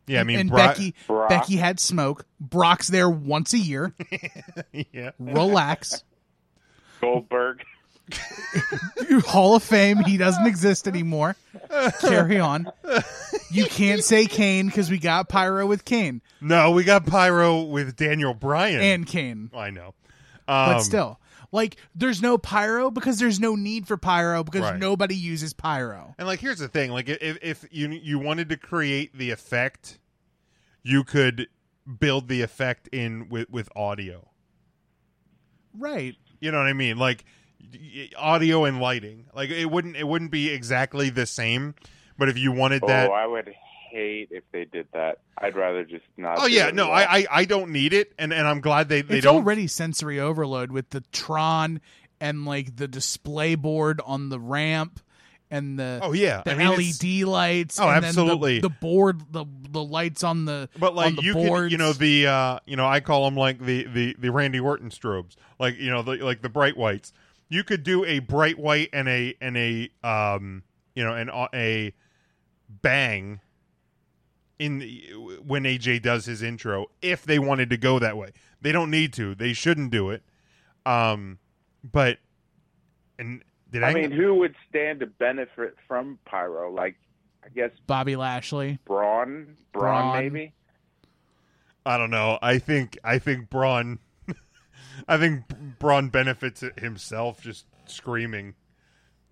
Yeah, I mean and Brock- Becky Brock. Becky had smoke. Brock's there once a year. yeah, Relax. Goldberg. Hall of Fame. He doesn't exist anymore. Carry on. You can't say Kane because we got pyro with Kane no, we got pyro with Daniel Bryan and Kane. I know, But Um, still, like, there's no pyro because there's no need for pyro because Right. nobody uses pyro. And like, here's the thing: like, if if you you wanted to create the effect, you could build the effect in with with audio. Right. You know what I mean? Like audio and lighting. Like it wouldn't it wouldn't be exactly the same, but if you wanted oh, that, Oh, I would hate if they did that. I'd rather just not. oh yeah, no. I, I I don't need it, and and I'm glad they they it's don't. already sensory overload with the Tron and like the display board on the ramp and the Oh, yeah. the I mean, LED lights. Oh, and then the- absolutely. the, board, the the lights on the But like on the you boards. can, you know the uh you know I call them like the the the Randy Orton strobes, like you know the like the bright whites. You could do a bright white and a and a um you know and a, a bang in the, when AJ does his intro if they wanted to go that way. They don't need to. They shouldn't do it. Um but and did I, I mean, who would stand to benefit from pyro? Like, I guess Bobby Lashley. Braun, Braun, Braun. maybe. I don't know. I think I think Braun I think Braun benefits it himself just screaming.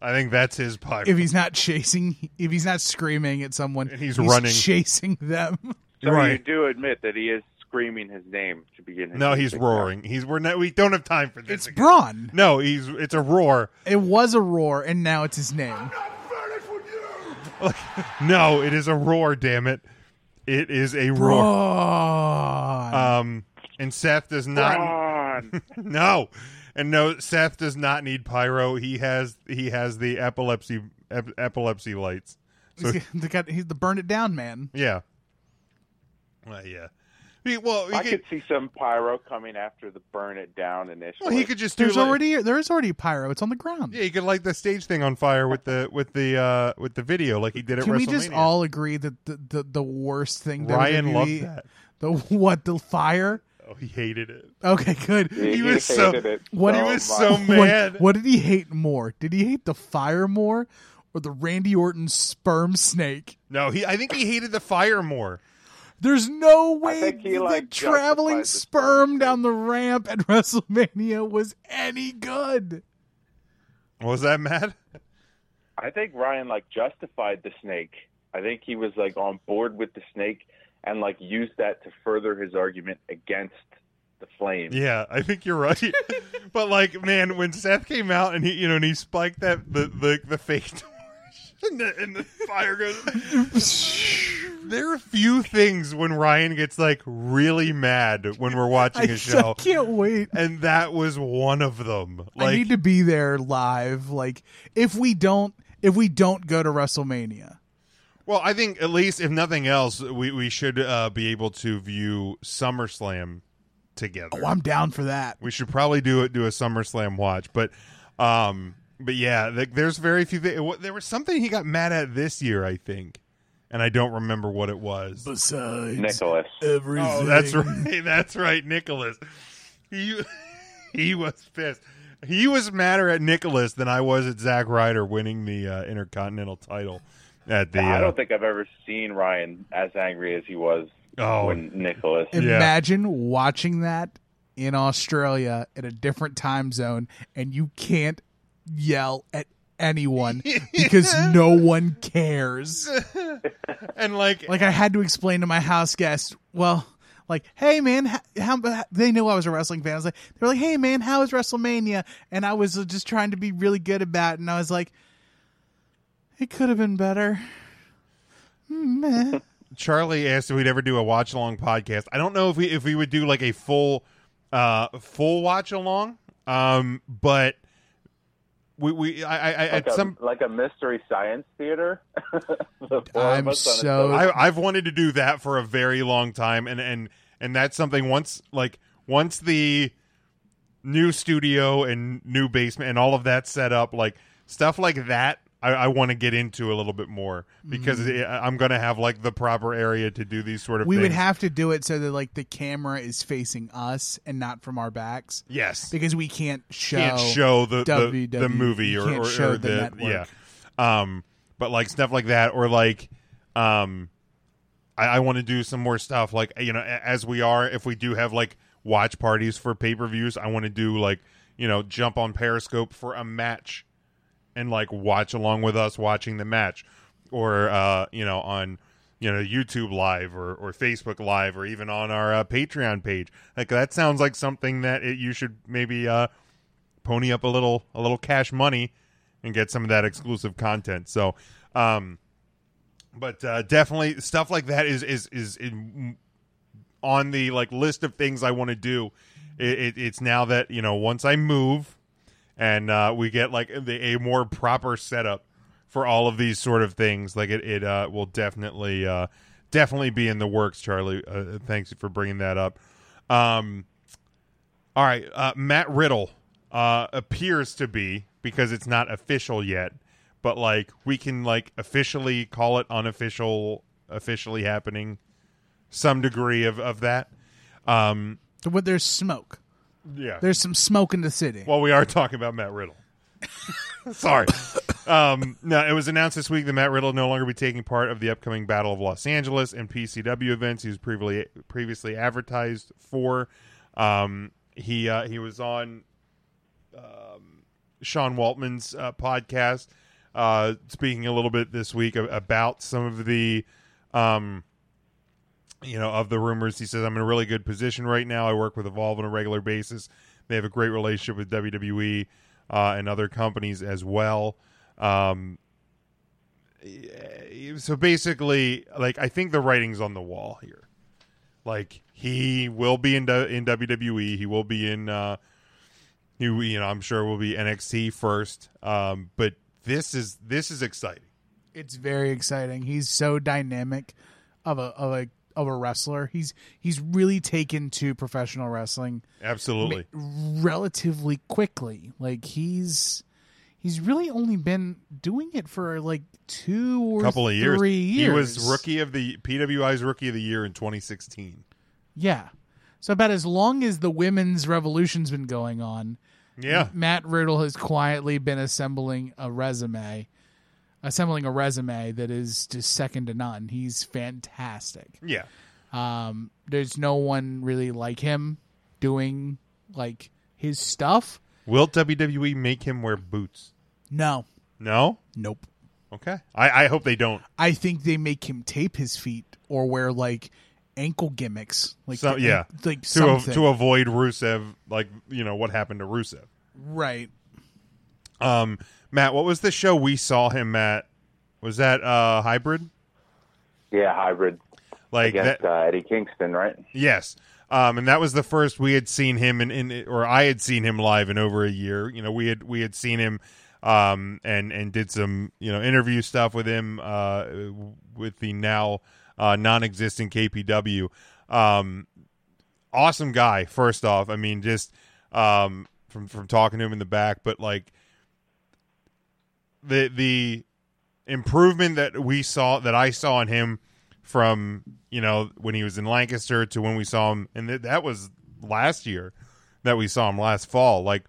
I think that's his pyro. If he's not chasing, if he's not screaming at someone, And he's running. chasing them. So Right. you do admit that he is screaming his name to begin. His no, he's music. roaring. He's we're not, we don't have time for this. It's again. Braun. No, he's it's a roar. It was a roar, and now it's his name. No, it is a roar. Damn it! It is a roar. Braun. Um, and Seth does not. Braun. no, and no, Seth does not need pyro. He has he has the epilepsy ep- epilepsy lights. So he's, the, guy- he's the burn it down man. yeah, well, yeah. He- well, he I could, could see some pyro coming after the burn it down initially. well, he could just do. There's like- already there is already pyro. It's on the ground. Yeah, he could light the stage thing on fire with the with the uh with the video like he did at Can WrestleMania. we just all agree that the, the, the worst thing Ryan WWE loved that. the what the fire Oh, he hated it. Okay, good. He, He was so- it. What he was much. so mad. What, did he hate more? Did he hate the fire more or the Randy Orton sperm snake? No, he. I think he hated the fire more. There's no way think he, the like, traveling the sperm sperm down the ramp at WrestleMania was any good. Was that, mad? I think Ryan like justified the snake. I think he was like on board with the snake and like used that to further his argument against the flame. Yeah, I think you're right. but like, man, when Seth came out and he, you know, and he spiked that the the the fake torch and the, and the fire goes. there are a few things when Ryan gets like really mad when we're watching a show, I can't wait. and that was one of them. Like, I need to be there live. Like if we don't if we don't go to WrestleMania. Well, I think at least if nothing else, we we should uh, be able to view SummerSlam together. Oh, I'm down for that. We should probably do it do a SummerSlam watch, but um, but yeah, like, there's very few. Th- there was something he got mad at this year, I think, and I don't remember what it was. Besides Nicholas. everything. Oh, that's right. That's right, Nicholas. He he was pissed. He was madder at Nicholas than I was at Zack Ryder winning the uh, Intercontinental title at the. I Uh, don't think I've ever seen Ryan as angry as he was Oh. when Nicholas. Yeah. Imagine watching that in Australia in a different time zone and you can't yell at anyone because no one cares. and like, Like I had to explain to my house guest, well, like, hey man, how, how they knew I was a wrestling fan. I was like, they were like, hey man, how was WrestleMania? And I was just trying to be really good about it, and I was like, it could have been better. Meh. Charlie asked if we'd ever do a watch along podcast. I don't know if we if we would do like a full uh full watch along. Um but we we I, I, I like at a, some like a mystery science theater. The I'm us on a so- I I've wanted to do that for a very long time and and and that's something once like once the new studio and new basement and all of that set up like stuff like that I, I want to get into a little bit more because it, I'm going to have like the proper area to do these sort of we things. would have to do it so that like the camera is facing us and not from our backs. Yes. Because we can't show can't show the the, the movie or, or, show or the the, network. yeah. Um but like stuff like that or like um I, I want to do some more stuff like you know as we are if we do have like watch parties for pay-per-views I want to do like you know jump on Periscope for a match and like watch along with us watching the match. Or uh you know on you know YouTube live or, or Facebook live or even on our uh, Patreon page. Like that sounds like something that it, you should maybe uh pony up a little a little cash money and get some of that exclusive content. So um but uh definitely stuff like that is is is in, on the like list of things I want to do. It, it, it's now that you know once I move and uh, we get like the, a more proper setup for all of these sort of things. Like it, it uh, will definitely uh, definitely be in the works charlie. Uh, thanks for bringing that up. Um, all right uh, matt riddle uh, appears to be because it's not official yet but like we can like officially call it unofficial officially happening some degree of, of that. Um, there's smoke. Yeah There's some smoke in the city. well, we are talking about Matt Riddle. Sorry. Um, no, it was announced this week that Matt Riddle will no longer be taking part of the upcoming Battle of Los Angeles and PCW events he was previously previously advertised for. Um, he uh, he was on um, Sean Waltman's uh, podcast, uh, speaking a little bit this week about some of the um, you know, of the rumors. He says, I'm in a really good position right now. I work with Evolve on a regular basis. They have a great relationship with WWE uh, and other companies as well. Um, so basically, like, I think the writing's on the wall here. Like, he will be in, in WWE. He will be in, uh, you know, I'm sure will be NXT first. Um, but this is, this is exciting. It's very exciting. He's so dynamic of a of a of a wrestler. He's he's really taken to professional wrestling Absolutely. relatively quickly. Like he's he's really only been doing it for like two or couple of years. three years. He was rookie of the PWI's rookie of the year in 2016. Yeah. So about as long as the women's revolution's been going on, Yeah. Matt Riddle has quietly been assembling a resume, assembling a resume that is just second to none. He's fantastic. Yeah. Um, there's no one really like him doing like his stuff. Will WWE make him wear boots? No, No. nope. Okay. I, I hope they don't. I think they make him tape his feet or wear like ankle gimmicks, like So yeah, like to something. to avoid Rusev, like you know what happened to Rusev. right. Um, Matt, what was the show we saw him at? Was that uh hybrid? Yeah, hybrid Like against that? uh, Eddie Kingston, right? Yes. Um, and that was the first we had seen him in, in, or I had seen him live in over a year. You know, we had we had seen him, um, and and did some you know interview stuff with him, uh, with the now uh, non-existent KPW. Um, awesome guy. First off, I mean, just um, from from talking to him in the back, but like the the improvement that we saw that I saw in him from you know when he was in Lancaster to when we saw him, and th- that was last year that we saw him last fall. Like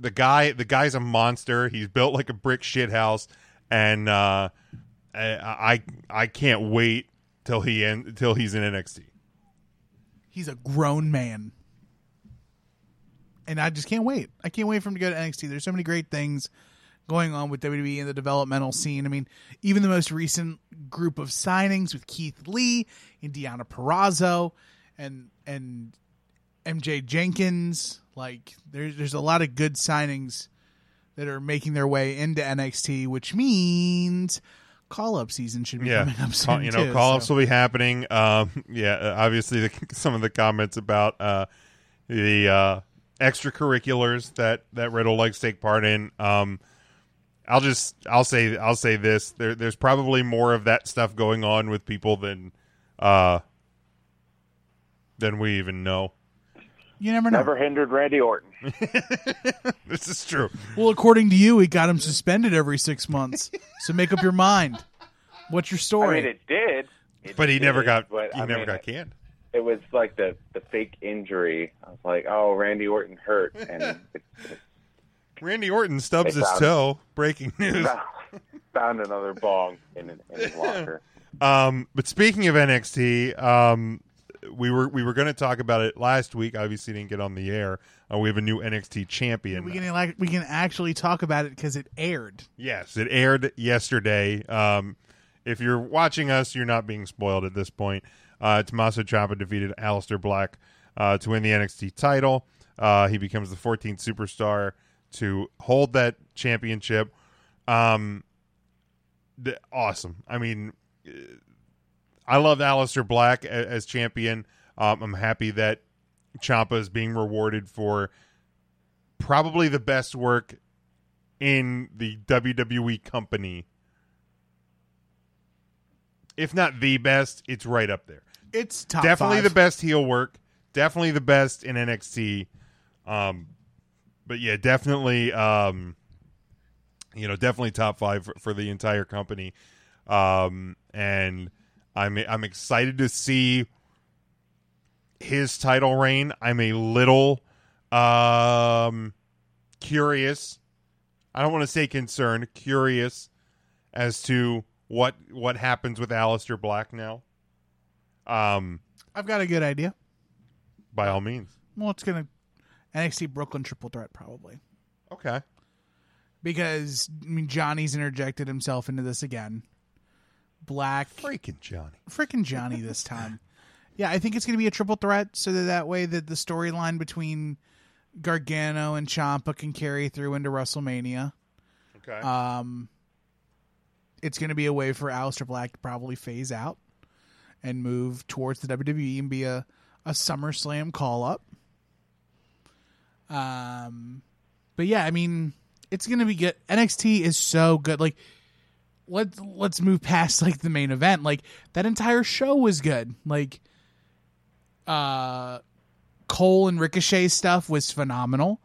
the guy, the guy's a monster. He's built like a brick shit house, and uh, I I can't wait till he end till he's in NXT. He's a grown man. And I just can't wait. I can't wait for him to go to NXT. There's so many great things going on with WWE in the developmental scene. I mean, even the most recent group of signings with Keith Lee Deonna Purrazzo and and MJ Jenkins, like there's there's a lot of good signings that are making their way into NXT, which means call up season should be yeah, coming up soon. You know, too, call ups so. will be happening. Um, yeah, uh, obviously, the, some of the comments about uh, the uh, extracurriculars that that Riddle likes to take part in. Um, I'll just I'll say I'll say this: there, there's probably more of that stuff going on with people than uh, than we even know. You never know. Never hindered Randy Orton. This is true. Well, according to you, he got him suspended every six months. so make up your mind. What's your I story? mean, it did. It But he never got but, he I never mean, got canned. It was like the the fake injury. I was like, oh, Randy Orton hurt, and it, Randy Orton stubs They his toe. Breaking news. found another bong in, in his locker. Um, but speaking of NXT, um, we were we were going to talk about it last week. Obviously, didn't get on the air. Uh, we have a new NXT champion. we can like we can actually talk about it because it aired. Yes, it aired yesterday. Um, if you're watching us, you're not being spoiled at this point. Uh, Tommaso Ciampa defeated Aleister Black uh, to win the NXT title. Uh, he becomes the 14th superstar to hold that championship. Um, the, awesome. I mean, uh, I love Aleister Black as, as champion. Um, I'm happy that Ciampa is being rewarded for probably the best work in the WWE company. If not the best, it's right up there. It's top Definitely five. the best heel work. Definitely the best in NXT. Um, but yeah, definitely. Um, you know, definitely top five for, for the entire company. Um, and I'm I'm excited to see his title reign. I'm a little um curious. I don't want to say concerned, curious as to what what happens with Aleister Black now. Um, I've got a good idea. by all means. Well, it's gonna NXT Brooklyn triple threat probably Okay. because I mean Johnny's interjected himself into this again. Black Freaking Johnny. freaking Johnny this time. Yeah, I think it's going to be a triple threat, so that that way that the storyline between Gargano and Ciampa can carry through into WrestleMania. Okay. Um, it's going to be a way for Aleister Black to probably phase out and move towards the WWE and be a a SummerSlam call up. Um, but yeah, I mean, it's to be good. NXT is so good. Like, let's let's move past like the main event. Like that entire show was good. Like, uh, Cole and Ricochet stuff was phenomenal.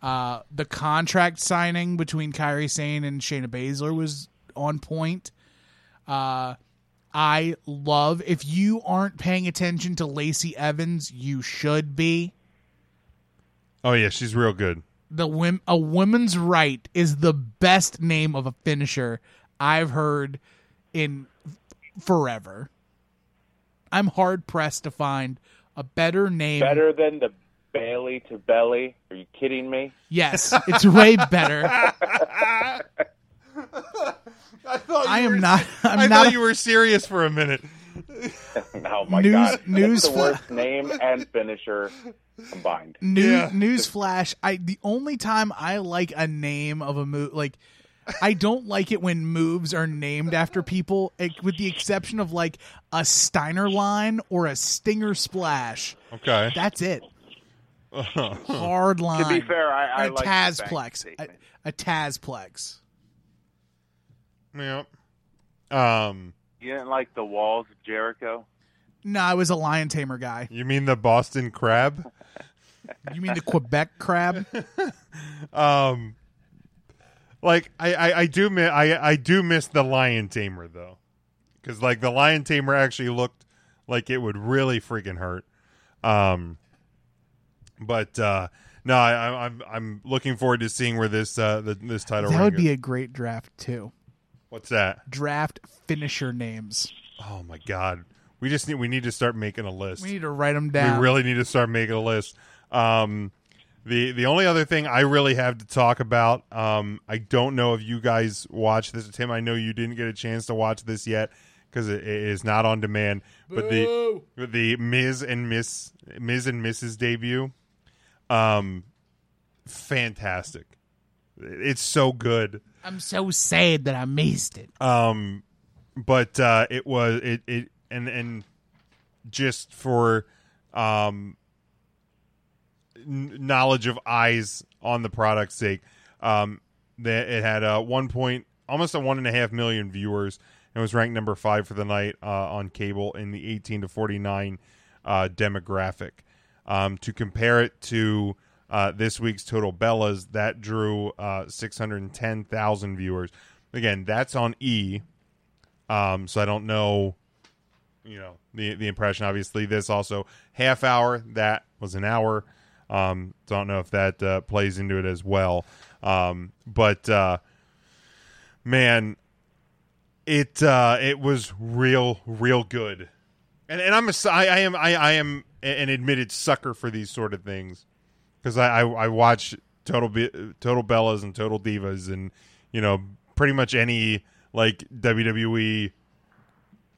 Uh, the contract signing between Kairi Sane and Shayna Baszler was on point. Uh, I love. If you aren't paying attention to Lacey Evans, you should be. Oh yeah, she's real good. The wim- a woman's right is the best name of a finisher I've heard in forever. I'm hard pressed to find a better name. Better than the Bayley to belly? Are you kidding me? Yes, it's way better. I thought I am not. I'm I not. thought a- you were serious for a minute. oh my News- god, news That's the worst name and finisher combined. New, Yeah. Newsflash: I the only time I like a name of a move, like I don't like it when moves are named after people, eh, with the exception of like a Steiner line or a Stinger Splash. Okay. That's it. Hard line. To be fair, I, I a like the bank Tazplex. A, statement. a Tazplex. yeah. Um, You didn't like the walls of Jericho? No, I was a lion tamer guy. you mean the Boston Crab? You mean the Quebec crab? Um, like I, I, I do miss I, I do miss the Lion Tamer though, because like the Lion Tamer actually looked like it would really freaking hurt. Um, but uh, no, I, I'm I'm looking forward to seeing where this uh the, this title. That would be goes. a great draft too. what's that? Draft finisher names. Oh my god, we just need we need to start making a list. We need to write them down. We really need to start making a list. Um, the the only other thing I really have to talk about, um, I don't know if you guys watched this, Tim. I know you didn't get a chance to watch this yet because it, it is not on demand. But the the Miz and Miz Miz and Mrs. debut, um, fantastic. It's so good. I'm so sad that I missed it. Um, but uh, it was it it and and just for um n- knowledge of eyes on the product's sake, um, that it had a one point almost a one and a half million viewers and was ranked number five for the night uh, on cable in the 18 to 49 uh, demographic. Um, to compare it to uh, this week's Total Bellas, that drew uh, 610,000 viewers. Again, that's on E. Um, so I don't know, you know, the the impression. Obviously, this also half hour. That was an hour. Um, don't know if that uh, plays into it as well. Um, but uh, man, it uh, it was real, real good. And and I'm a I, I am I, I am an admitted sucker for these sort of things because I, I I watch Total Total Bellas and Total Divas and you know pretty much any like WWE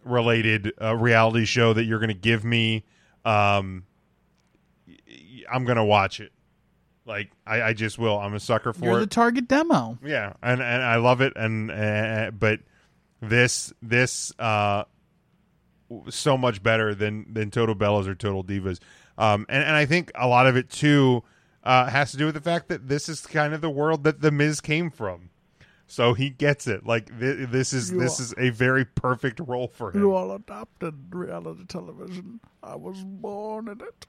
related uh, reality show that you're going to give me. Um, I'm going to watch it. Like I, I just will. I'm a sucker for You're it. the target demo. Yeah, and and I love it, and uh, but this this uh so much better than than Total Bellas or Total Divas, um, and and I think a lot of it too uh, has to do with the fact that this is kind of the world that the Miz came from, so he gets it. Like th- this is You this are- is a very perfect role for him. You all adopted reality television. I was born in it.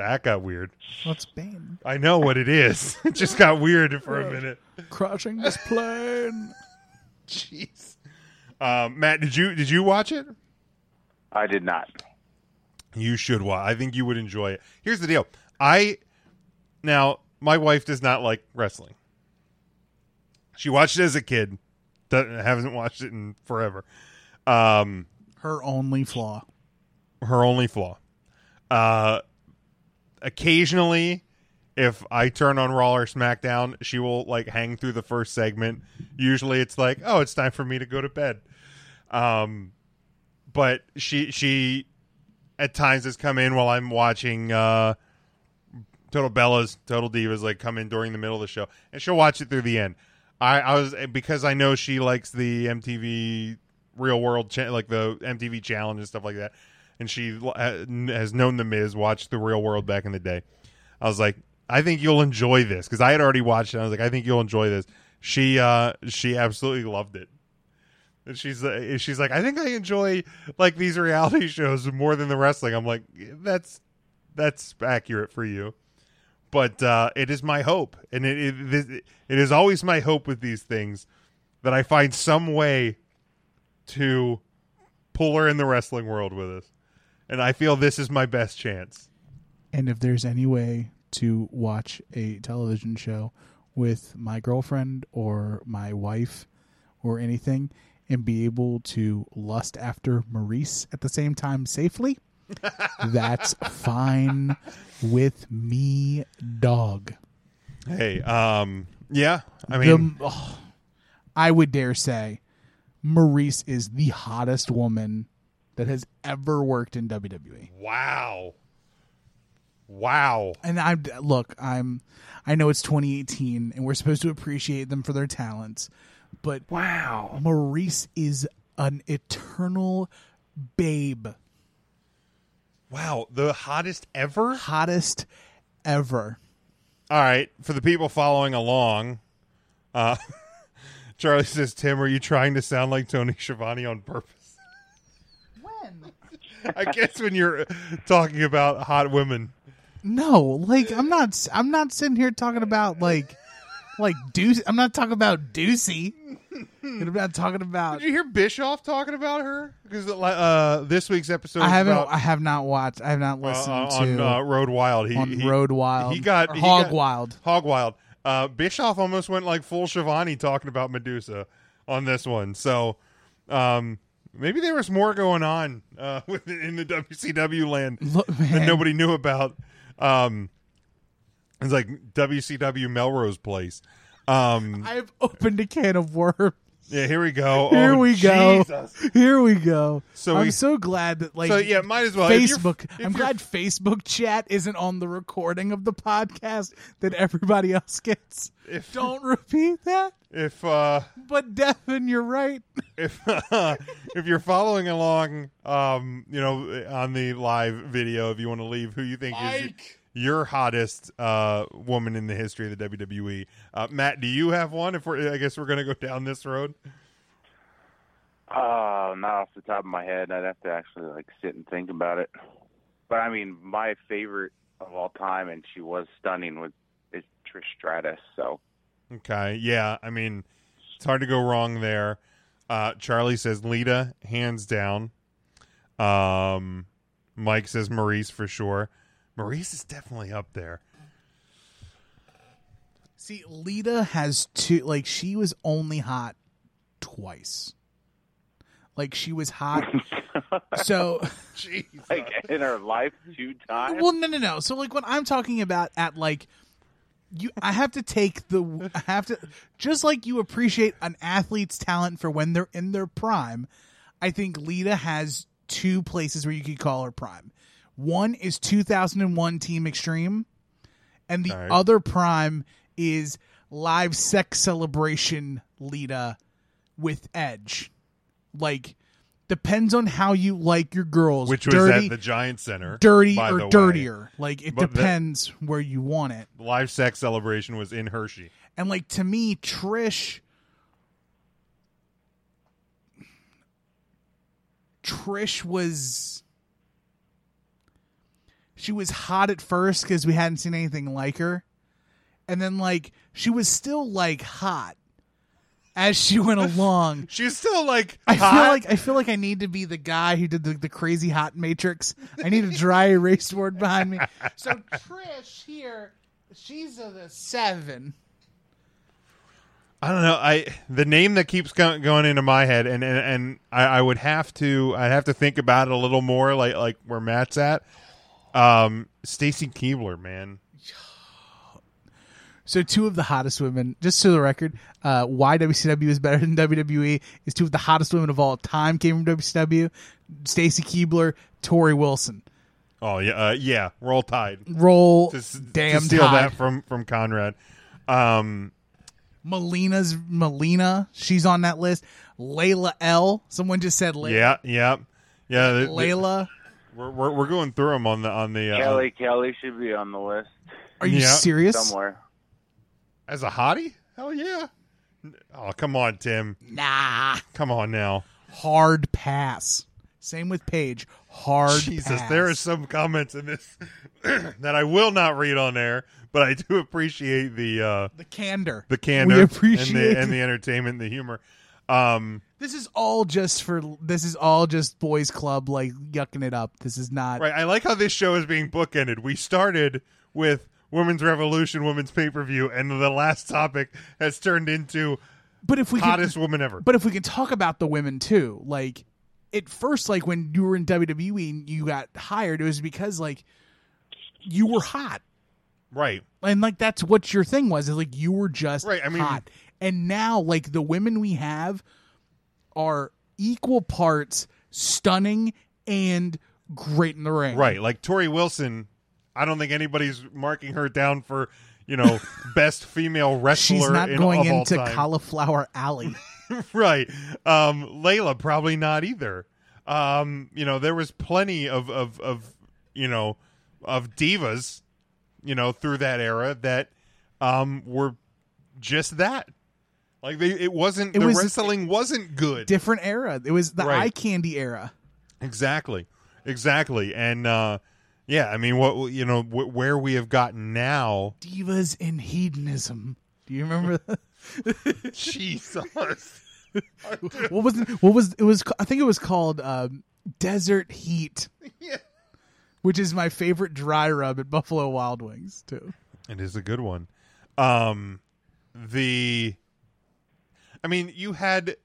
That got weird. What's Bane? I know what it is. it just got weird for a minute. Crashing this plane. Jeez. Um, Matt, did you did you watch it? I did not. You should watch. I think you would enjoy it. Here's the deal. I now my wife does not like wrestling. She watched it as a kid. Doesn't, hasn't watched it in forever. Um, Her only flaw. her only flaw. Uh, occasionally, if I turn on Raw or SmackDown, she will like hang through the first segment. Usually, it's like, oh, it's time for me to go to bed. Um, but she she at times has come in while I'm watching uh Total Bellas, Total Divas, like come in during the middle of the show, and she'll watch it through the end. I, I was because I know she likes the MTV Real World, cha- like the MTV Challenge and stuff like that, and she has known the Miz, watched the Real World back in the day. I was like, I think you'll enjoy this because I had already watched it. I was like, I think you'll enjoy this. She uh she absolutely loved it. And she's uh, she's like, I think I enjoy like these reality shows more than the wrestling. I'm like, that's that's accurate for you but uh, it is my hope, and it, it it is always my hope with these things that I find some way to pull her in the wrestling world with us, and I feel this is my best chance. And if there's any way to watch a television show with my girlfriend or my wife or anything and be able to lust after Maryse at the same time safely, that's fine with me, dog. Hey, um, yeah, I mean, The- oh, I would dare say Maryse is the hottest woman that has ever worked in WWE. wow, wow. And I'm look, I'm I know it's 2018 and we're supposed to appreciate them for their talents, but wow, Maryse is an eternal babe, Wow, the hottest ever? hottest ever. All right, for the people following along, uh, Charlie says, "Tim, are you trying to sound like Tony Schiavone on purpose?" I guess when you're talking about hot women. No, like I'm not I'm not sitting here talking about like like Deuce I'm not talking about Deucey. And I'm not talking about Did you hear Bischoff talking about her? Because uh, this week's episode, I haven't about, I have not watched I have not uh, listened on to uh, Road Wild. He, on he- Road Wild. He got he Hog got- Wild. Hog Wild. Uh, Bischoff almost went like full Schiavone talking about Medusa on this one. So um, maybe there was more going on uh, with, in the WCW land Look, that nobody knew about. Um, it's like WCW Melrose Place. Um, I've opened a can of worms. yeah, here we go. Here Oh, we go. Jesus. Here we go. So I'm we- so glad that like So, yeah, might as well. If Facebook. if I'm glad Facebook chat isn't on the recording of the podcast that everybody else gets. If- Don't repeat that. If uh, But Devin, you're right. if if you're following along, um, you know, on the live video, if you want to leave who you think is your hottest uh, woman in the history of the WWE, uh, Matt, do you have one? If we're, I guess we're gonna go down this road. Uh, not off the top of my head. I'd have to actually like sit and think about it. But I mean, my favorite of all time, and she was stunning, was is Trish Stratus. So Okay, yeah, I mean, it's hard to go wrong there. Uh, Charlie says Lita, hands down. Um, Mike says Maryse for sure. Maryse is definitely up there. See, Lita has two. Like she was only hot twice. Like she was hot. so like in her life, two times. Well, no, no, no. So, like, when I'm talking about at like, you, I have to take the, I have to, just like you appreciate an athlete's talent for when they're in their prime. I think Lita has two places where you could call her prime. One is 2001 Team Extreme, and the right. other prime is live sex celebration Lita with Edge. Like, depends on how you like your girls. Which was dirty, at the Giant Center, dirty the or dirtier. Like it But the- depends where you want it. Live sex celebration was in Hershey. And like to me, Trish Trish was she was hot at first because we hadn't seen anything like her. And then like she was still like hot as she went along. She's still like I hot. feel like I feel like I need to be the guy who did the, the crazy hot matrix. I need a dry erase board behind me. So Trish here, she's a the seven. I don't know. I the name that keeps go- going into my head, and and, and I, I would have to I'd have to think about it a little more, like like where Matt's at. Um, Stacy Keibler, man. So two of the hottest women, just to the record, uh, why WCW is better than WWE is two of the hottest women of all time came from WCW. Stacy Keibler, Torrie Wilson. Oh yeah, uh, yeah. Roll Tide. Roll to, s- to steal Tide. that from from Conrad. Um, Melina's Melina, she's on that list. Layla L. Someone just said Layla. yeah, yeah, yeah. the- the- Layla. we're, we're we're going through them on the on the uh, Kelly Kelly should be on the list Are you Yeah. serious? somewhere. As a hottie. Hell yeah. Oh come on, Tim. Nah. Come on now. Hard pass. Same with Paige. Hard Jesus, pass. there are some comments in this that I will not read on air, but I do appreciate the uh, the candor. the candor, We appreciate and the, and the entertainment, and the humor. Um, This is all just for this is all just boys club like yucking it up. This is not right. I like how this show is being bookended. We started with Women's Revolution, Women's Pay Per View, and the last topic has turned into But if we hottest can, woman ever. But if we can talk about the women too, like at first, like when you were in WWE and you got hired, it was because like you were hot, right? And like that's what your thing was. Is like you were just Right, I mean- hot. And now, like the women we have are equal parts stunning and great in the ring. Right, like Torrie Wilson. I don't think anybody's marking her down for you know best female wrestler. She's not in, going into cauliflower alley. right. Um, Layla probably not either. Um, you know, there was plenty of, of, of, you know, of divas, you know, through that era that, um, were just that. Like they, it wasn't, It the was- wrestling wasn't good. Different era. It was the Right. eye candy era. Exactly. Exactly. And, uh, yeah, I mean, what, you know, wh- where we have gotten now. Divas in hedonism. Do you remember that? Jesus. what was it? What was it was I think it was called um, Desert Heat. Yeah. Which is my favorite dry rub at Buffalo Wild Wings too. It is a good one. Um, the, I mean, you had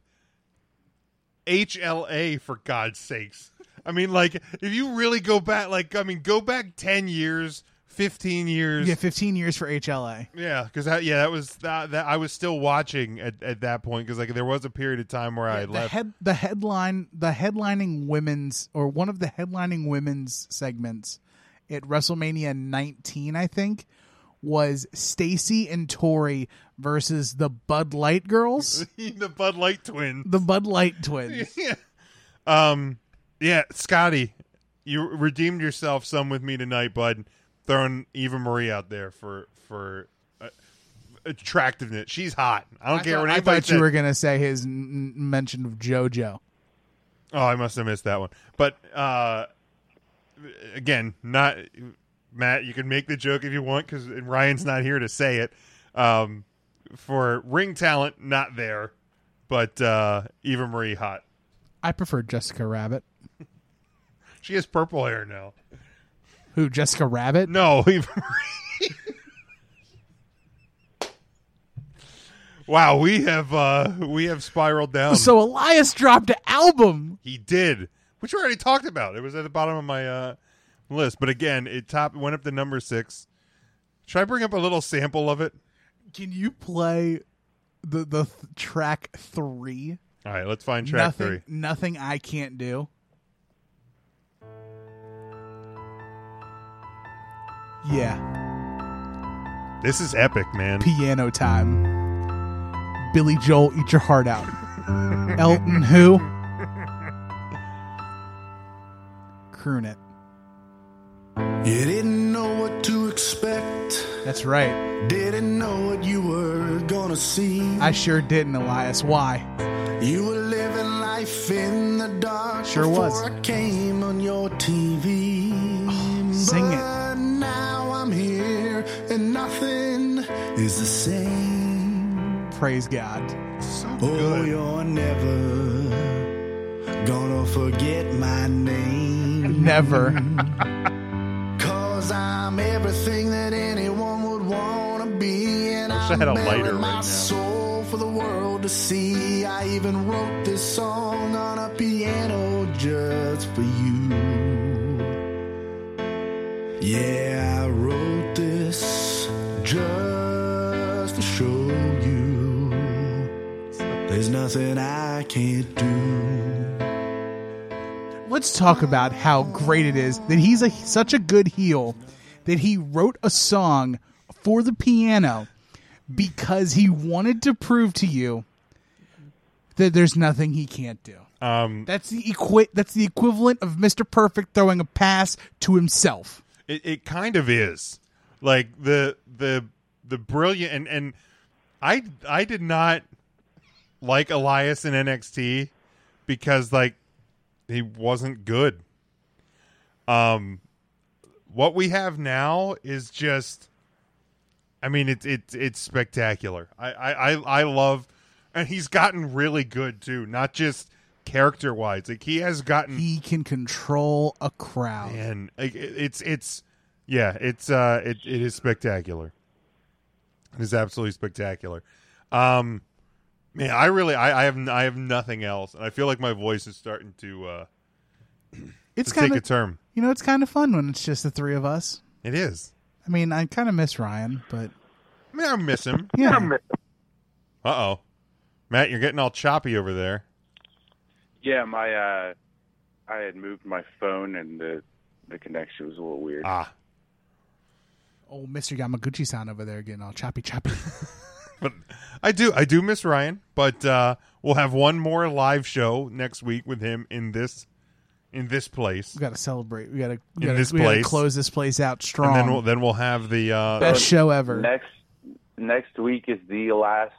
HLA for God's sakes. I mean, like, if you really go back, like, I mean, go back ten years, fifteen years. Yeah, 15 years for HLA. Yeah, because that, yeah, that was that, that. I was still watching at, at that point because like there was a period of time where I the left. head the headline the headlining women's or one of the headlining women's segments at WrestleMania 19 I think was Stacy and Torrie versus the Bud Light girls the Bud Light twins. the Bud Light twins yeah. Um. Yeah, Scotty, you redeemed yourself some with me tonight, bud. Throwing Eva Marie out there for for uh, attractiveness. She's hot. I don't I care thought, what I anybody thought said. you were gonna say his n- mention of JoJo Oh, I must have missed that one. But uh, again, not Matt. You can make the joke if you want because Ryan's not here to say it. Um, for ring talent, not there, but uh, Eva Marie hot. I prefer Jessica Rabbit She has purple hair now. who Jessica Rabbit No, Eva Marie. wow, we have uh we have spiraled down. so Elias dropped an album He did, which we already talked about. It was at the bottom of my uh, list, but again, it top went up to number six. Should I bring up a little sample of it? can you play the the th- track 3 All right, let's find track nothing, three. Nothing I can't do. Yeah, This is epic, man. piano time. Billy Joel, eat your heart out. Elton, who? Croon it. You didn't know what to expect. That's right. Didn't know what you were gonna see. I sure didn't, Elias. Why? You were living life in the dark. Sure was. before I came on your TV. sing it. And nothing is the same. Praise God. Oh, you're never gonna forget my name. Never. Cause I'm everything that anyone would wanna be. And Wish I I'm had a lighter my right now. soul for the world to see. I even wrote this song on a piano just for you. Yeah, I nothing I can't do. Let's talk about how great it is that he's a, such a good heel that he wrote a song for the piano because he wanted to prove to you that there's nothing he can't do. Um, That's the equi- that's the equivalent of Mr. Perfect throwing a pass to himself. it, it kind of is like the the the brilliant and and I I did not like Elias in NXT because like he wasn't good. Um, what we have now is just, I mean, it's it's it's spectacular. I I I, love and he's gotten really good too, not just character wise. Like he has gotten He can control a crowd. and like, it- it's it's yeah, it's uh it, it is spectacular. It is absolutely spectacular. Um man, I really I, I have I have nothing else and I feel like my voice is starting to uh It's to take kind a of term. you know, it's kind of fun when it's just the three of us. It is. I mean, I kind of miss Ryan, but I mean I miss him. yeah, Uh oh. Matt, you're getting all choppy over there. Yeah, my uh, I had moved my phone and the the connection was a little weird. Ah. old Mister Yamaguchi sound over there getting all choppy, choppy. But I do I do miss Ryan, but uh we'll have one more live show next week with him in this in this place. we got to celebrate. We got to we In gotta, this we place. close this place out strong. And then we'll then we'll have the uh Best show ever. Next next week is the last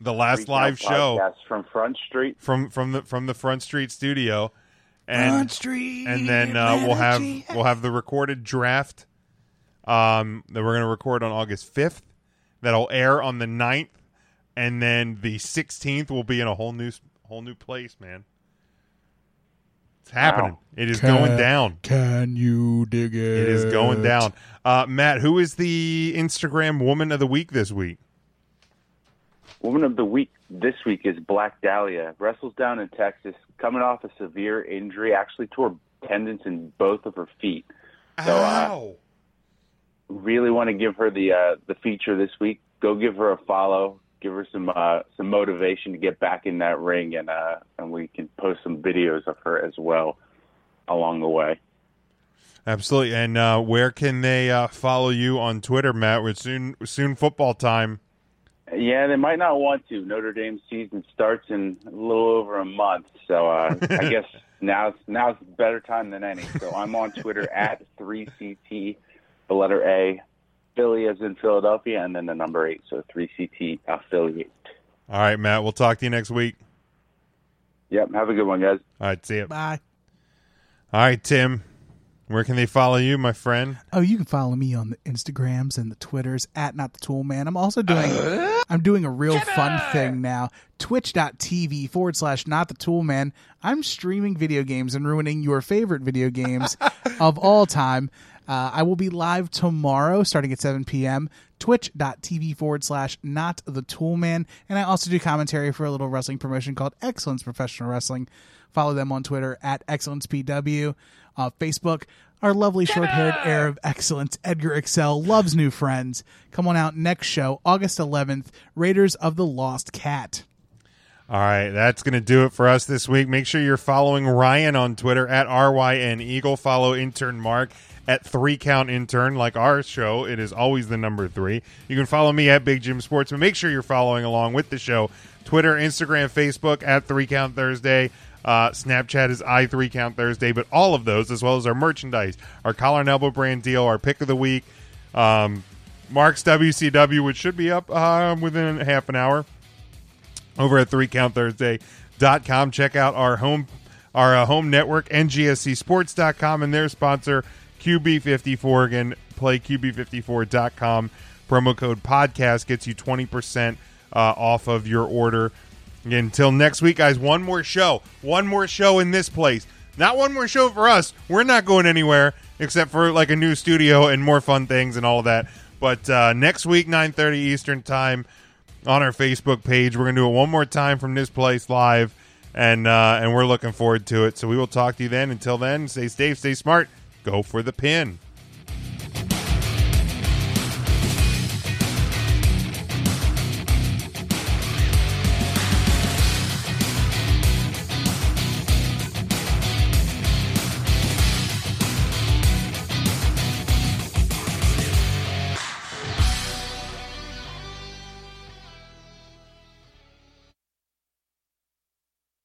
the last Recount live show podcast from Front Street. from from the from the Front Street studio, and Front Street, and then uh, we'll have we'll have the recorded draft um, that we're going to record on August fifth. That'll air on the 9th, and then the sixteenth will be in a whole new whole new place, man. It's happening. Wow. It is Can- going down. Can you dig it? It is going down. Uh, Matt, who is the Instagram woman of the week this week? Woman of the week this week is Black Dahlia. Wrestles down in Texas, coming off a severe injury, actually tore tendons in both of her feet. So, uh, Ow. Really want to give her the uh, the feature this week. Go give her a follow. Give her some uh, some motivation to get back in that ring, and uh, and we can post some videos of her as well along the way. Absolutely. And uh, where can they uh, follow you on Twitter, Matt? With soon soon football time. Yeah, they might not want to. Notre Dame season starts in a little over a month, so uh, I guess now's now's a better time than any. So I'm on Twitter at three CT, the letter A, Philly as in Philadelphia, and then the number eight, so three CT affiliate. All right, Matt. We'll talk to you next week. Yep, have a good one, guys. All right, see you. Bye. All right, Tim. Where can they follow you, my friend? Oh, you can follow me on the Instagrams and the Twitters at not the tool man. I'm also doing I'm doing a real fun thing now. Twitch.tv forward slash not the tool man. I'm streaming video games and ruining your favorite video games of all time. Uh, I will be live tomorrow starting at 7 p.m. Twitch.tv forward slash not the tool man. And I also do commentary for a little wrestling promotion called Excellence Professional Wrestling. Follow them on Twitter at ExcellencePW. Uh, Facebook, our lovely short haired heir of excellence, Edgar Excel, loves new friends. Come on out next show, August 11th, Raiders of the Lost Cat. All right, that's going to do it for us this week. Make sure you're following Ryan on Twitter at RYN Eagle. Follow intern Mark at three count intern, like our show. It is always the number three. You can follow me at Big Jim Sports, but make sure you're following along with the show. Twitter, Instagram, Facebook at three count Thursday. Uh, Snapchat is I three count Thursday, but all of those, as well as our merchandise, our collar and elbow brand deal, our pick of the week, um, Mark's WCW, which should be up uh, within half an hour over at 3countthursday.com. Check out our home our uh, home network, ngscsports.com, and their sponsor, QB54. Again, play QB54.com. Promo code podcast gets you 20% uh, off of your order. Until next week, guys, one more show. One more show in this place. Not one more show for us. We're not going anywhere except for like a new studio and more fun things and all of that. But uh, next week, 9.30 Eastern Time on our Facebook page. We're going to do it one more time from this place live, and uh, and we're looking forward to it. So we will talk to you then. Until then, stay safe, stay smart, go for the pin.